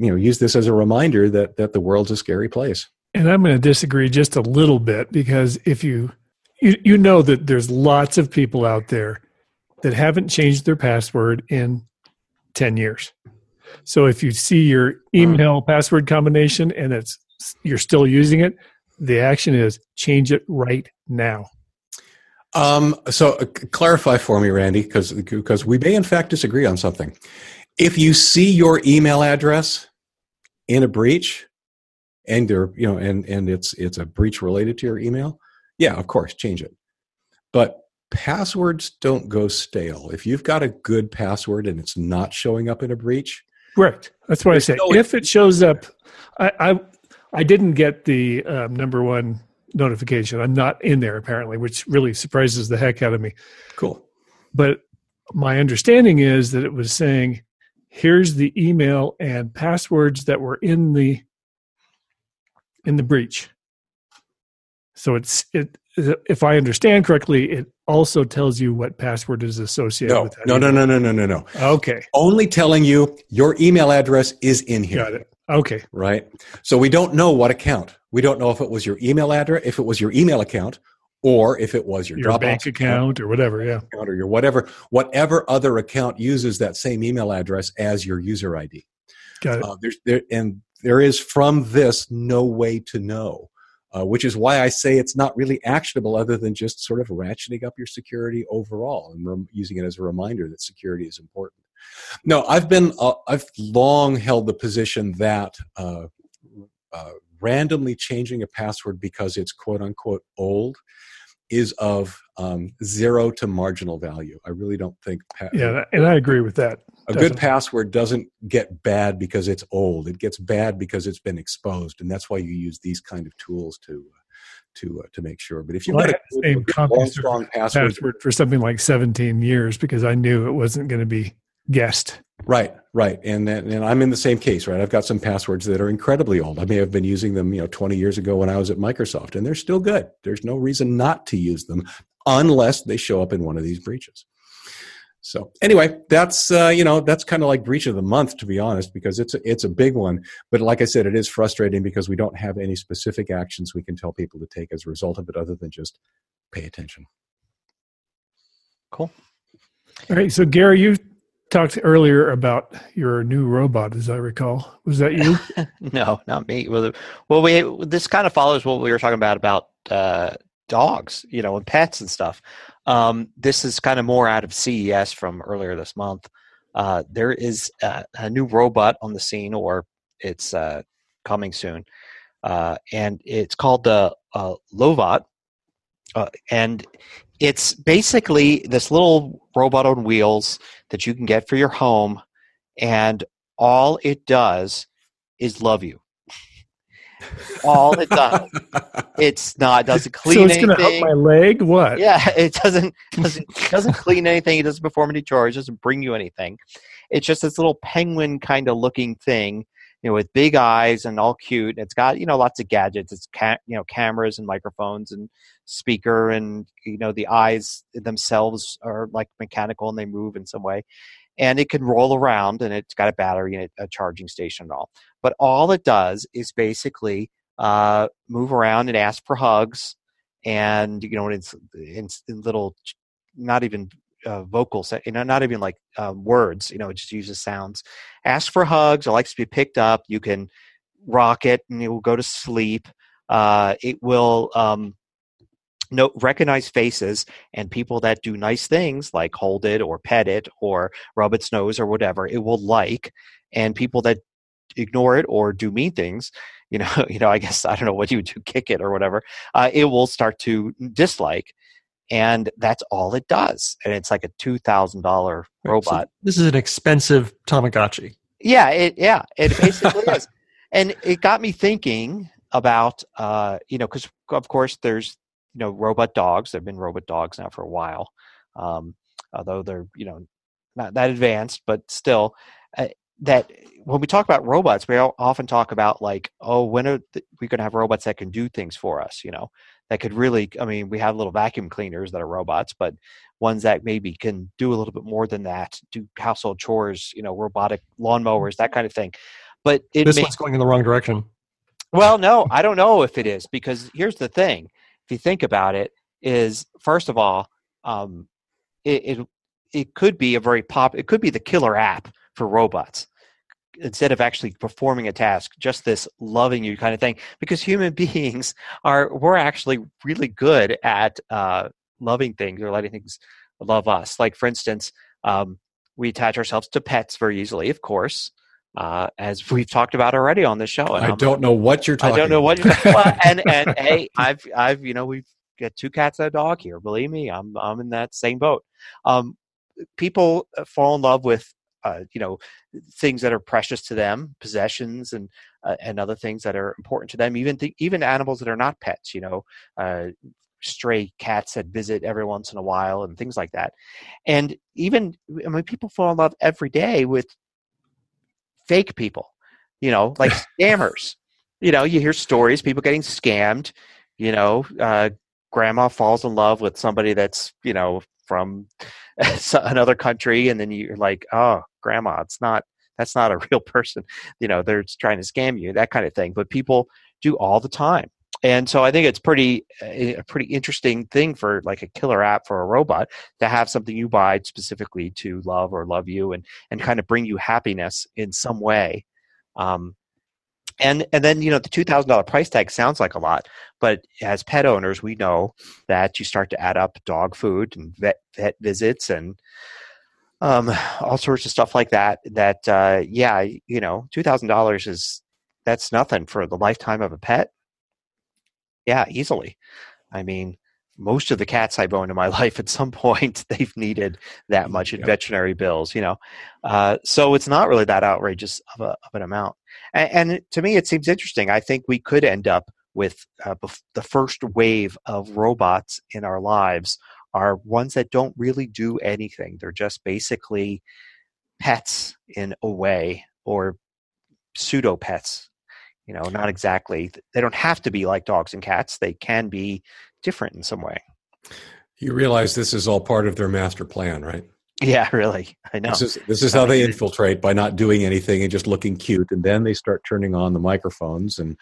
you know use this as a reminder that that the world's a scary place. And I'm going to disagree just a little bit because if you you you know that there's lots of people out there that haven't changed their password in 10 years. So if you see your email password combination and it's you're still using it, the action is change it right now. Um, so uh, clarify for me, Randy, because because we may in fact disagree on something. If you see your email address in a breach, and there, you know, and and it's it's a breach related to your email, yeah, of course, change it. But passwords don't go stale. If you've got a good password and it's not showing up in a breach, correct. That's what I say. No if it shows up, I I, I didn't get the um, number one notification. I'm not in there apparently, which really surprises the heck out of me. Cool. But my understanding is that it was saying, here's the email and passwords that were in the in the breach. So it's it if I understand correctly, it also tells you what password is associated no, with that. No, no, no, no, no, no, no. Okay. Only telling you your email address is in here. Got it. Okay. Right. So we don't know what account. We don't know if it was your email address, if it was your email account, or if it was your, your bank account, account or whatever. Yeah. Or your whatever, whatever other account uses that same email address as your user ID. Got it. Uh, there's there and there is from this no way to know uh, which is why I say it's not really actionable other than just sort of ratcheting up your security overall and rem- using it as a reminder that security is important. No, I've been, uh, I've long held the position that uh, uh randomly changing a password because it's quote unquote old is of um, zero to marginal value. I really don't think. Pa- yeah, and I agree with that. A good password doesn't get bad because it's old. It gets bad because it's been exposed, and that's why you use these kind of tools to to uh, to make sure. But if you've well, got a, same long, strong password, password for something like 17 years because I knew it wasn't going to be guessed. Right, right, and and I'm in the same case, right? I've got some passwords that are incredibly old. I may have been using them, you know, 20 years ago when I was at Microsoft, and they're still good. There's no reason not to use them unless they show up in one of these breaches. So anyway, that's uh, you know that's kind of like breach of the month to be honest, because it's a, it's a big one. But like I said, it is frustrating because we don't have any specific actions we can tell people to take as a result of it, other than just pay attention. Cool. All right, so Gary, you talked earlier about your new robot, as I recall. Was that you? no, not me. Well, well, we this kind of follows what we were talking about about uh, dogs, you know, and pets and stuff. Um, this is kind of more out of CES from earlier this month. Uh, there is a, a, new robot on the scene, or it's uh, coming soon, uh, and it's called the uh, Lovot, uh, and it's basically this little robot on wheels that you can get for your home, and all it does is love you all it does. it's not doesn't clean. So it's going to help my leg. What? Yeah, it doesn't doesn't doesn't clean anything. It doesn't perform any chores. Doesn't bring you anything. It's just this little penguin kind of looking thing, you know, with big eyes and all cute. It's got you know lots of gadgets. It's ca- you know cameras and microphones and speaker and you know the eyes themselves are like mechanical and they move in some way and it can roll around and it's got a battery and a charging station and all. But all it does is basically uh, move around and ask for hugs, and you know, it's in, little, not even uh, vocal, you know, not even like uh, words. You know, it just uses sounds. Ask for hugs. It likes to be picked up. You can rock it, and it will go to sleep. Uh, it will um, know, recognize faces and people that do nice things like hold it or pet it or rub its nose or whatever it will like and people that ignore it or do mean things you know you know i guess i don't know what you would do kick it or whatever uh, it will start to dislike and that's all it does and it's like a $2000 robot so this is an expensive tamagotchi yeah it yeah it basically is and it got me thinking about uh, you know because of course there's you know robot dogs. There've been robot dogs now for a while, um, although they're you know not that advanced, but still. uh, that when we talk about robots, we often talk about like, oh, when are we going to have robots that can do things for us? You know, that could really. I mean, we have little vacuum cleaners that are robots, but ones that maybe can do a little bit more than that, do household chores, you know, robotic lawnmowers, that kind of thing. But this may, one's going in the wrong direction. Well, no, I don't know if it is because here's the thing: if you think about it, is first of all, um, it, it it could be a very pop. It could be the killer app for robots instead of actually performing a task just this loving you kind of thing because human beings are we're actually really good at uh, loving things or letting things love us. Like for instance um, we attach ourselves to pets very easily of course uh, as we've talked about already on the show and i I'm, don't know what you're talking i don't know about. what you're well, and and hey i've i've you know we've got two cats and a dog here believe me i'm i'm in that same boat. Um, people fall in love with uh, you know things that are precious to them, possessions and uh, and other things that are important to them. Even th- even animals that are not pets. You know, uh, stray cats that visit every once in a while and things like that. And even I mean, people fall in love every day with fake people. You know, like scammers. You know, you hear stories people getting scammed. You know, uh, grandma falls in love with somebody that's you know from another country and then you're like oh grandma it's not that's not a real person you know they're trying to scam you that kind of thing but people do all the time. And so i think it's pretty eh, a pretty interesting thing for like a killer app for a robot to have something you buy specifically to love or love you and and kind of bring you happiness in some way um, and and then you know the two thousand dollar price tag sounds like a lot, but as pet owners, we know that you start to add up dog food and vet vet visits and um, all sorts of stuff like that. That uh, yeah, you know, two thousand dollars is that's nothing for the lifetime of a pet. Yeah, easily. I mean, most of the cats I've owned in my life, at some point, they've needed that much in yep. veterinary bills. You know, uh, so it's not really that outrageous of, a, of an amount. And, and, to me, it seems interesting. I think we could end up with uh, bef- the first wave of robots in our lives are ones that don't really do anything. They're just basically pets in a way, or pseudo pets. You know, not exactly. They don't have to be like dogs and cats. They can be different in some way. You realize this is all part of their master plan, right? Yeah, really. I know. This is this is how they infiltrate by not doing anything and just looking cute, and then they start turning on the microphones, and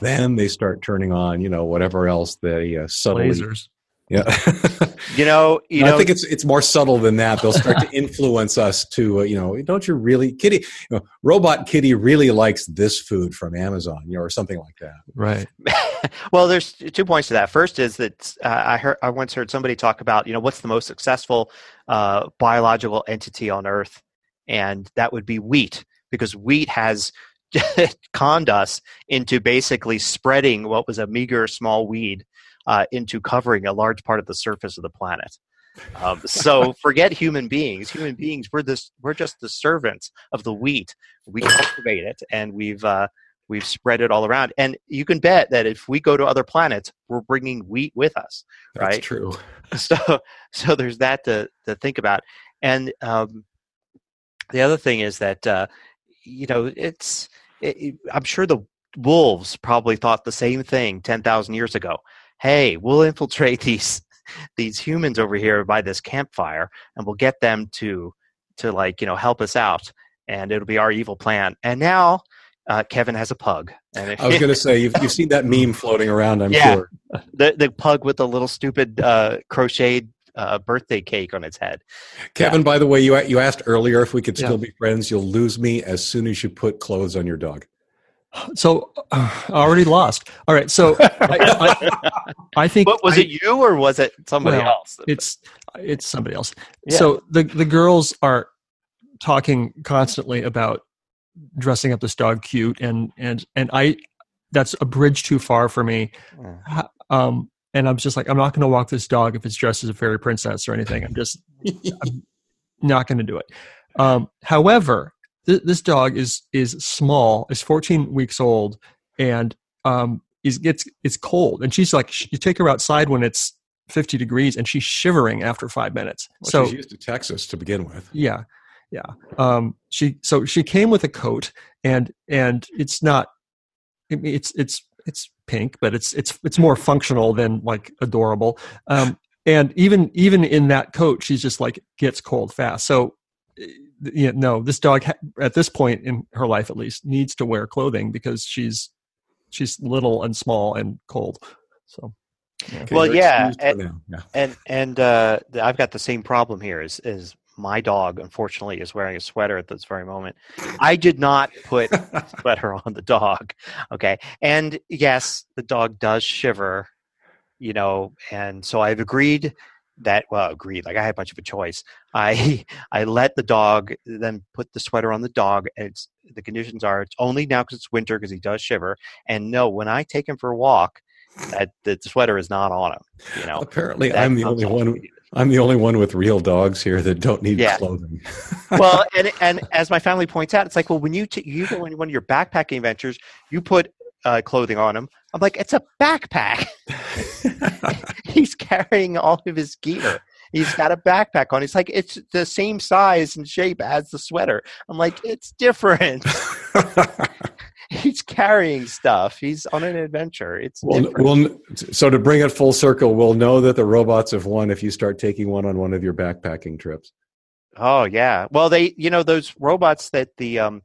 then they start turning on, you know, whatever else they uh, subtly lasers. Yeah. you know, you know, I think it's it's more subtle than that. They'll start to influence us to, uh, you know, don't you really, Kitty, you know, Robot Kitty really likes this food from Amazon, you know, or something like that. Right. well, there's two points to that. First is that uh, I heard I once heard somebody talk about, you know, what's the most successful uh, biological entity on Earth, and that would be wheat, because wheat has conned us into basically spreading what was a meager small weed uh, into covering a large part of the surface of the planet. Um, so forget human beings. Human beings, we're this, we're just the servants of the wheat. We cultivate it, and we've uh, we've spread it all around. And you can bet that if we go to other planets, we're bringing wheat with us. Right? That's true. So so there's that to to think about. And um, the other thing is that uh, you know it's it, I'm sure the wolves probably thought the same thing ten thousand years ago hey, we'll infiltrate these these humans over here by this campfire and we'll get them to to like you know help us out and it'll be our evil plan and now uh, Kevin has a pug. And I was going to say you've, you've seen that meme floating around. I'm yeah, sure the the pug with the little stupid uh, crocheted uh, birthday cake on its head. Kevin, yeah. by the way, you you asked earlier if we could still yeah. be friends. You'll lose me as soon as you put clothes on your dog. So uh, already lost. All right. So I, I, I think. But was I, it you or was it somebody well, else? It's it's somebody else. Yeah. So the the girls are talking constantly about dressing up this dog cute and and and I that's a bridge too far for me. Um, and I'm just like I'm not going to walk this dog if it's dressed as a fairy princess or anything. I'm just I'm not going to do it. Um, however, th- this dog is is small, is 14 weeks old, and um, is gets it's cold, and she's like, you take her outside when it's 50 degrees, and she's shivering after five minutes. Well, so she's used to Texas to begin with. Yeah, yeah. Um, she so she came with a coat, and and it's not. It's it's it's pink, but it's it's it's more functional than like adorable. Um, and even even in that coat, she's just like gets cold fast. So you know, no, this dog ha- at this point in her life, at least, needs to wear clothing because she's she's little and small and cold. So. Yeah. Okay, well, yeah and, yeah, and and uh, I've got the same problem here. Is is my dog unfortunately is wearing a sweater at this very moment. I did not put sweater on the dog. Okay. And yes, the dog does shiver, you know, and so I've agreed that well agreed like i had much of a choice. I i let the dog then put the sweater on the dog and it's the conditions are it's only now because it's winter because he does shiver and no when i take him for a walk that the sweater is not on him you know? Apparently i'm the only one i'm the only one with real dogs here that don't need yeah. clothing. Well and and as my family points out it's like well when you t- you go on one of your backpacking adventures you put uh, clothing on him. I'm like, it's a backpack. He's carrying all of his gear. He's got a backpack on. He's like, it's the same size and shape as the sweater. I'm like, it's different. He's carrying stuff. He's on an adventure. It's well, well, so to bring it full circle, we'll know that the robots have won if you start taking one on one of your backpacking trips. Oh yeah. Well, they, you know, those robots that the um,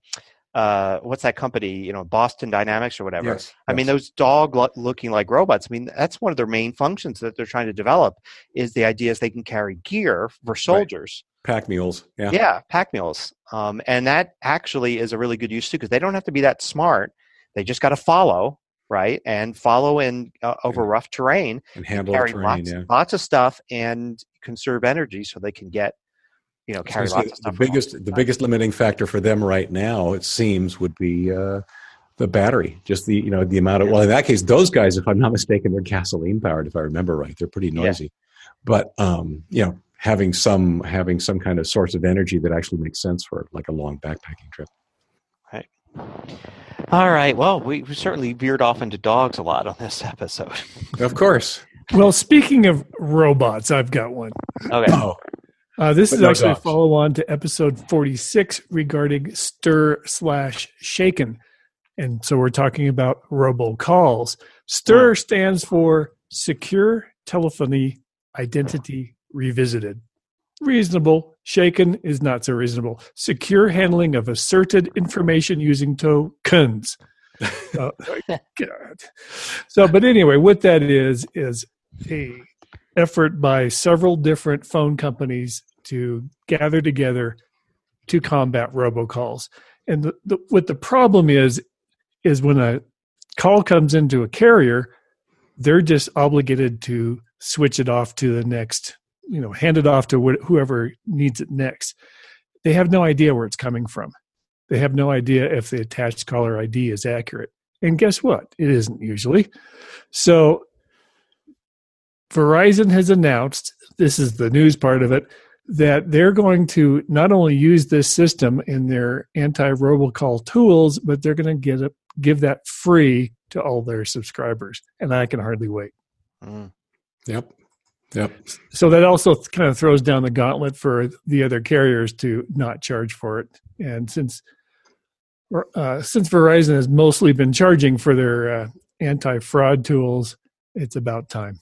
uh, what's that company? You know, Boston Dynamics or whatever. Yes, I yes. mean, those dog lo- looking like robots. I mean, that's one of their main functions that they're trying to develop. Is the idea is they can carry gear for soldiers. Right. Pack mules. Yeah. Yeah, pack mules. Um, and that actually is a really good use too because they don't have to be that smart. They just got to follow right and follow in uh, over yeah. rough terrain and handle and carry terrain, lots, yeah. lots of stuff and conserve energy so they can get you know carry lots of stuff. The biggest the biggest limiting factor for them right now, it seems, would be uh, the battery. Just the you know the amount of well, in that case, those guys, if I'm not mistaken, they're gasoline powered. If I remember right, they're pretty noisy. Yeah. But um, you know, having some having some kind of source of energy that actually makes sense for like a long backpacking trip. Right. All right. Well, we certainly veered off into dogs a lot on this episode. Of course. Well, speaking of robots, I've got one. Okay. Oh, uh, this but is no actually dogs. a follow on to episode 46 regarding stir slash shaken. And so we're talking about robocalls. STIR stands for Secure Telephony Identity Revisited. Reasonable. Shaken is not so reasonable. Secure handling of asserted information using tokens. uh, God. So, but anyway, what that is, is a effort by several different phone companies to gather together to combat robocalls. And the, the, what the problem is, is when a call comes into a carrier, they're just obligated to switch it off to the next, you know, hand it off to wh- whoever needs it next. They have no idea where it's coming from. They have no idea if the attached caller ID is accurate. And guess what? It isn't usually. So Verizon has announced this is the news part of it that they're going to not only use this system in their anti robocall tools, but they're going to get it, give that free to all their subscribers. And I can hardly wait. Mm. Yep. Yep. So that also kind of throws down the gauntlet for the other carriers to not charge for it. And since uh, since Verizon has mostly been charging for their uh, anti fraud tools, it's about time.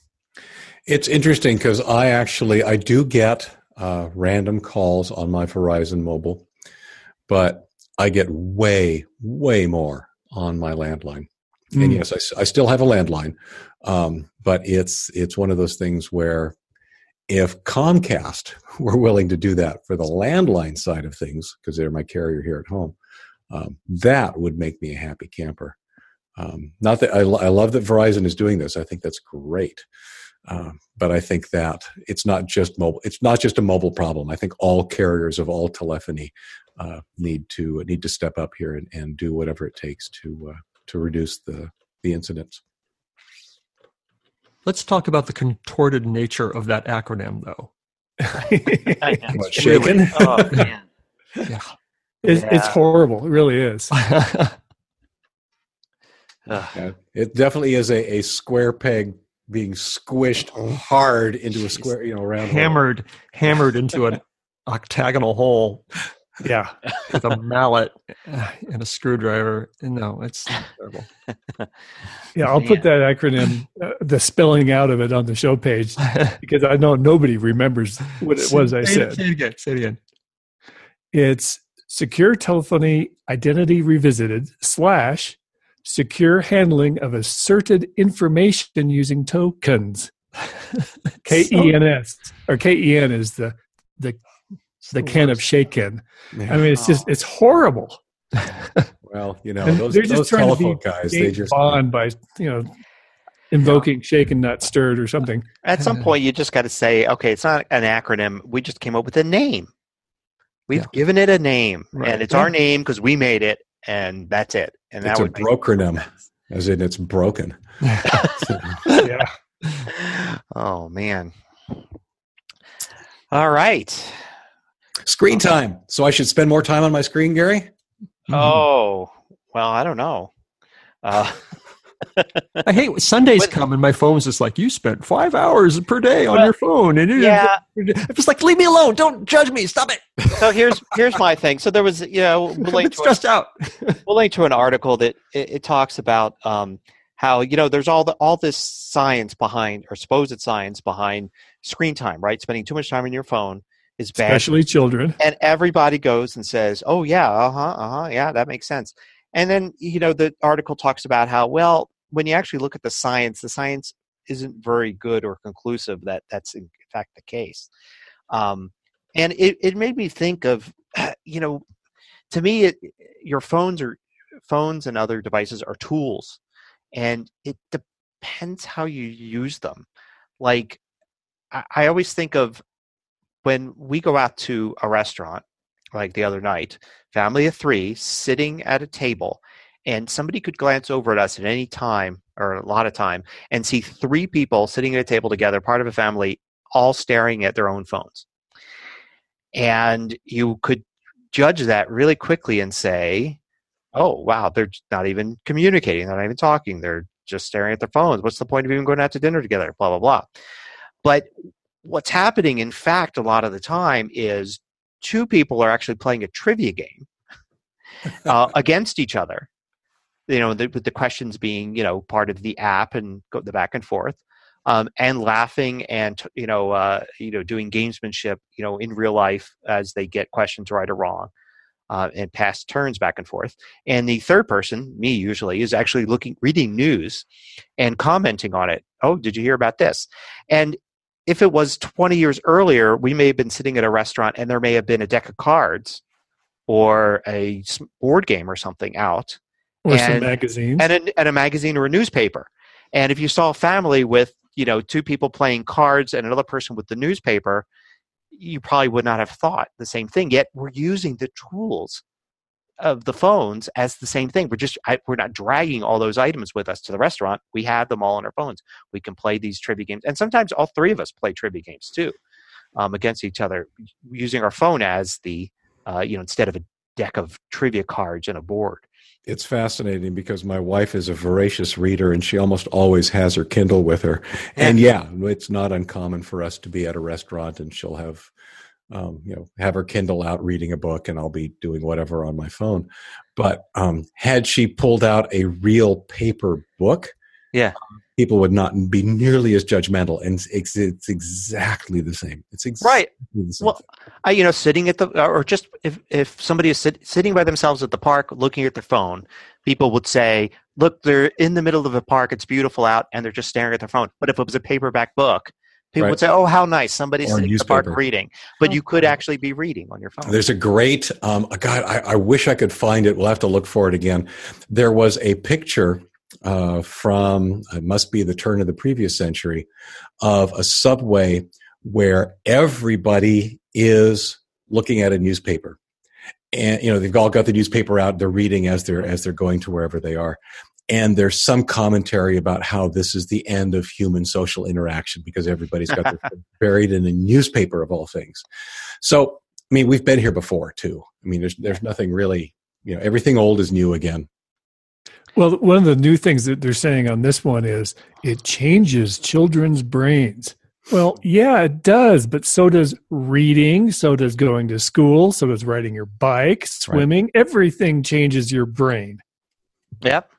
It's interesting because I actually I do get uh, random calls on my Verizon mobile, but I get way way more on my landline. Mm. And hmm. yes, I, I, still have a landline, um, but it's it's one of those things where if Comcast were willing to do that for the landline side of things, because they're my carrier here at home, um, that would make me a happy camper. Um, not that I, I love that Verizon is doing this. I think that's great. Uh, but I think that it's not just mobile. It's not just a mobile problem. I think all carriers of all telephony uh, need to need to step up here and, and do whatever it takes to uh, to reduce the the incidents. Let's talk about the contorted nature of that acronym, though. shaken? oh man, yeah. It's, yeah. it's horrible. It really is. yeah, it definitely is a, a square peg being squished hard into a square, you know, around hammered, hole. hammered into an octagonal hole. Yeah. with a mallet and a screwdriver. No, it's terrible. Yeah, I'll put that acronym, uh, the spelling out of it on the show page because I know nobody remembers what it was I said. Say it again. Say it again. It's secure telephony identity revisited slash secure handling of asserted information using tokens. K E N S or K E N is the the the can of shaken. I mean, it's just it's horrible. well, you know, those, they're just those trying to be telephone guys, they just Bond by you know invoking shaken not stirred or something. At some point, you just got to say, okay, it's not an acronym. We just came up with a name. We've Yeah. given it a name, Right. and it's our name because we made it, and that's it. And it's that a would make brokernym, as in it's broken. Yeah. Oh man. All right. Screen time. So I should spend more time on my screen, Gary? Mm-hmm. Oh well, I don't know. Uh, I hate Sundays But- come and my phone's just like you spent five hours per day on Well, your phone, and yeah. I'm just like leave me alone. Don't judge me. Stop it. so here's here's my thing. So there was you know we'll link to a, stressed out. we'll link to an article that it, it talks about um, how you know there's all the all this science behind or supposed science behind screen time, right? Spending too much time on your phone is bad Especially children. and everybody goes and says, "Oh yeah, uh huh, uh huh, yeah, that makes sense." And then you know the article talks about how well when you actually look at the science, the science isn't very good or conclusive that that's in fact the case. Um, and it it made me think of you know to me it your phones are phones and other devices are tools and it depends how you use them like I, I always think of when we go out to a restaurant like the other night family of three sitting at a table and somebody could glance over at us at any time or a lot of time and see three people sitting at a table together part of a family all staring at their own phones. And you could judge that really quickly and say oh wow they're not even communicating they're not even talking they're just staring at their phones. What's the point of even going out to dinner together? Blah blah blah. But what's happening in fact a lot of the time is two people are actually playing a trivia game uh, against each other. You know the, with the questions being you know part of the app and go the back and forth um, and laughing and you know uh, you know doing gamesmanship you know in real life as they get questions right or wrong uh, and pass turns back and forth. And the third person me usually is actually looking reading news and commenting on it. Oh did you hear about this? And if it was 20 years earlier we may have been sitting at a restaurant and there may have been a deck of cards or a board game or something out Or some And- magazines. and a, and a magazine or a newspaper. And if you saw a family with you know two people playing cards and another person with the newspaper, you probably would not have thought the same thing. Yet we're using the tools of the phones as the same thing. We're just I, we're not dragging all those items with us to the restaurant. We have them all on our phones. We can play these trivia games, and sometimes all three of us play trivia games too um, against each other, using our phone as the uh, you know instead of a deck of trivia cards and a board. It's fascinating because my wife is a voracious reader and she almost always has her Kindle with her. And yeah, it's not uncommon for us to be at a restaurant and she'll have, um, you know, have her Kindle out reading a book and I'll be doing whatever on my phone. But um, had she pulled out a real paper book, Yeah. people would not be nearly as judgmental. And it's, it's exactly the same. It's exactly Right. the same. Well, I, you know, sitting at the, or just if, if somebody is sit, sitting by themselves at the park looking at their phone, people would say, look, they're in the middle of a park, it's beautiful out, and they're just staring at their phone. But if it was a paperback book, people Right. would say, oh, how nice, somebody's Or a sitting at the park reading. But you could actually be reading on your phone. There's a great, um, God, I, I wish I could find it. We'll have to look for it again. There was a picture uh, from, it must be the turn of the previous century, of a subway where everybody is looking at a newspaper. And, you know, they've all got the newspaper out, they're reading as they're, as they're going to wherever they are. And there's some commentary about how this is the end of human social interaction because everybody's got their buried in a newspaper of all things. So, I mean, we've been here before too. I mean, there's there's nothing really, you know, everything old is new again. Well, one of the new things that they're saying on this one is it changes children's brains Well, yeah, it does, but so does reading, so does going to school, so does riding your bike, swimming. Right. Everything changes your brain. Yep.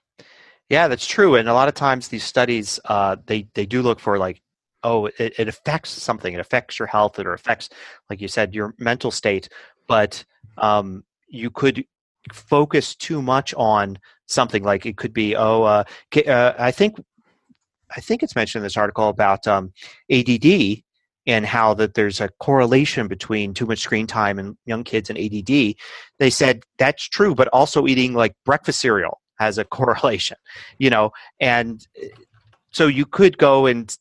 Yeah, that's true. And a lot of times these studies, uh, they they do look for like, oh, it, it affects something. It affects your health. It affects, like you said, your mental state. But um, you could focus too much on something. Like it could be, oh, uh, uh, I think I think it's mentioned in this article about um, ADD and how that there's a correlation between too much screen time and young kids and ADD. They said that's true, but also eating like breakfast cereal has a correlation, you know, and so you could go and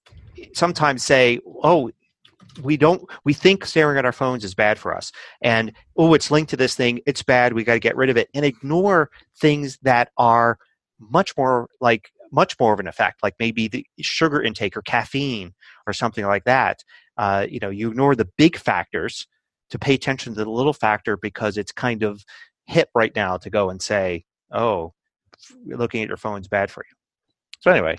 sometimes say, oh, we don't we think staring at our phones is bad for us and oh it's linked to this thing it's bad we got to get rid of it and ignore things that are much more like much more of an effect, like maybe the sugar intake or caffeine or something like that. Uh, you know, you ignore the big factors to pay attention to the little factor because it's kind of hip right now to go and say, "Oh, looking at your phone is bad for you." So anyway.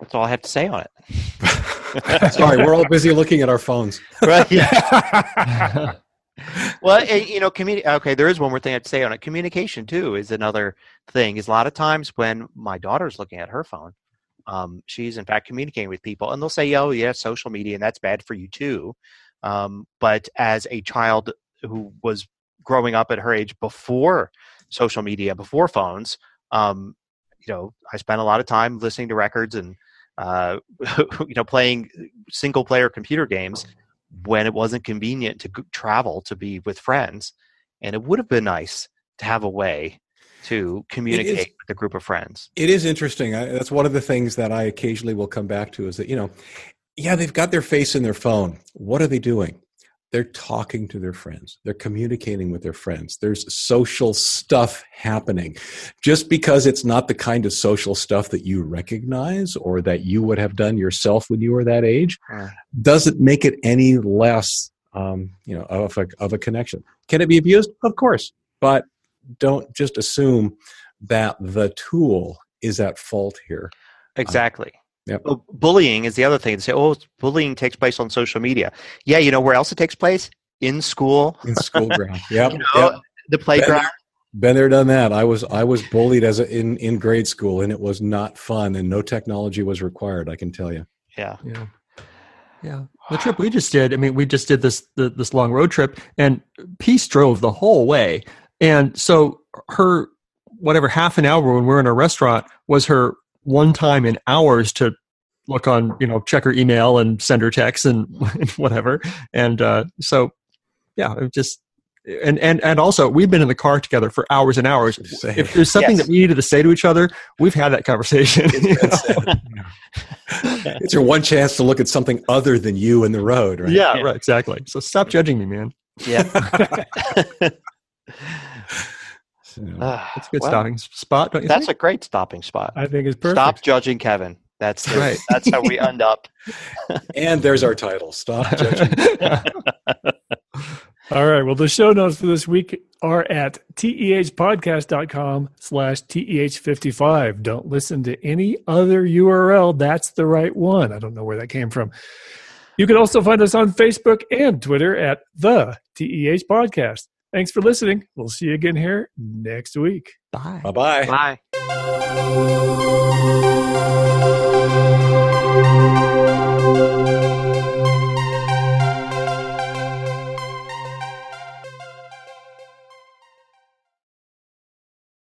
That's all I have to say on it. Sorry, we're all busy looking at our phones. Right. Yeah well, you know, communi- Okay, there is one more thing I'd say on it. Communication too is another thing. Is a lot of times when my daughter's looking at her phone, um, she's in fact communicating with people, and they'll say, "Oh, yeah, social media, and that's bad for you too." Um, but as a child who was growing up at her age before social media, before phones, um, you know, I spent a lot of time listening to records and uh, you know playing single player computer games when it wasn't convenient to travel to be with friends. And it would have been nice to have a way to communicate is, with a group of friends. It is interesting. I, that's one of the things that I occasionally will come back to is that, you know, yeah, they've got their face in their phone. What are they doing? They're talking to their friends. They're communicating with their friends. There's social stuff happening. Just because it's not the kind of social stuff that you recognize or that you would have done yourself when you were that age doesn't make it any less um, you know of a, of a connection. Can it be abused? Of course. But don't just assume that the tool is at fault here. Exactly Yep. Well, bullying is the other thing. They say, oh, bullying takes place on social media. Yeah, you know where else it takes place? In school. In school ground. Yep. you know, yep. The playground. Been, been there, done that. I was I was bullied as a, in in grade school, and it was not fun, and no technology was required. I can tell you. Yeah. Yeah. Yeah, the trip we just did. I mean, we just did this the, this long road trip, and Peace drove the whole way, and so her whatever half an hour when we are in a restaurant was her one time in hours to look on, you know, check her email and send her texts and, and whatever. And uh, so, yeah, it just and and and also we've been in the car together for hours and hours. Same. If there's something yes. that we needed to say to each other, we've had that conversation. it's your one chance to look at something other than you in the road, right? Yeah, yeah. right, exactly. So stop judging me, man. Yeah. So, uh, it's a good well, stopping spot, don't you That's think? a great stopping spot. I think it's perfect. Stop judging Kevin. That's the, right. That's how we end up. and there's our title. Stop judging. All right. Well, the show notes for this week are at tehpodcast.com slash teh55. Don't listen to any other URL. That's the right one. I don't know where that came from. You can also find us on Facebook and Twitter at the TEH Podcast. Thanks for listening. We'll see you again here next week. Bye. Bye-bye. Bye.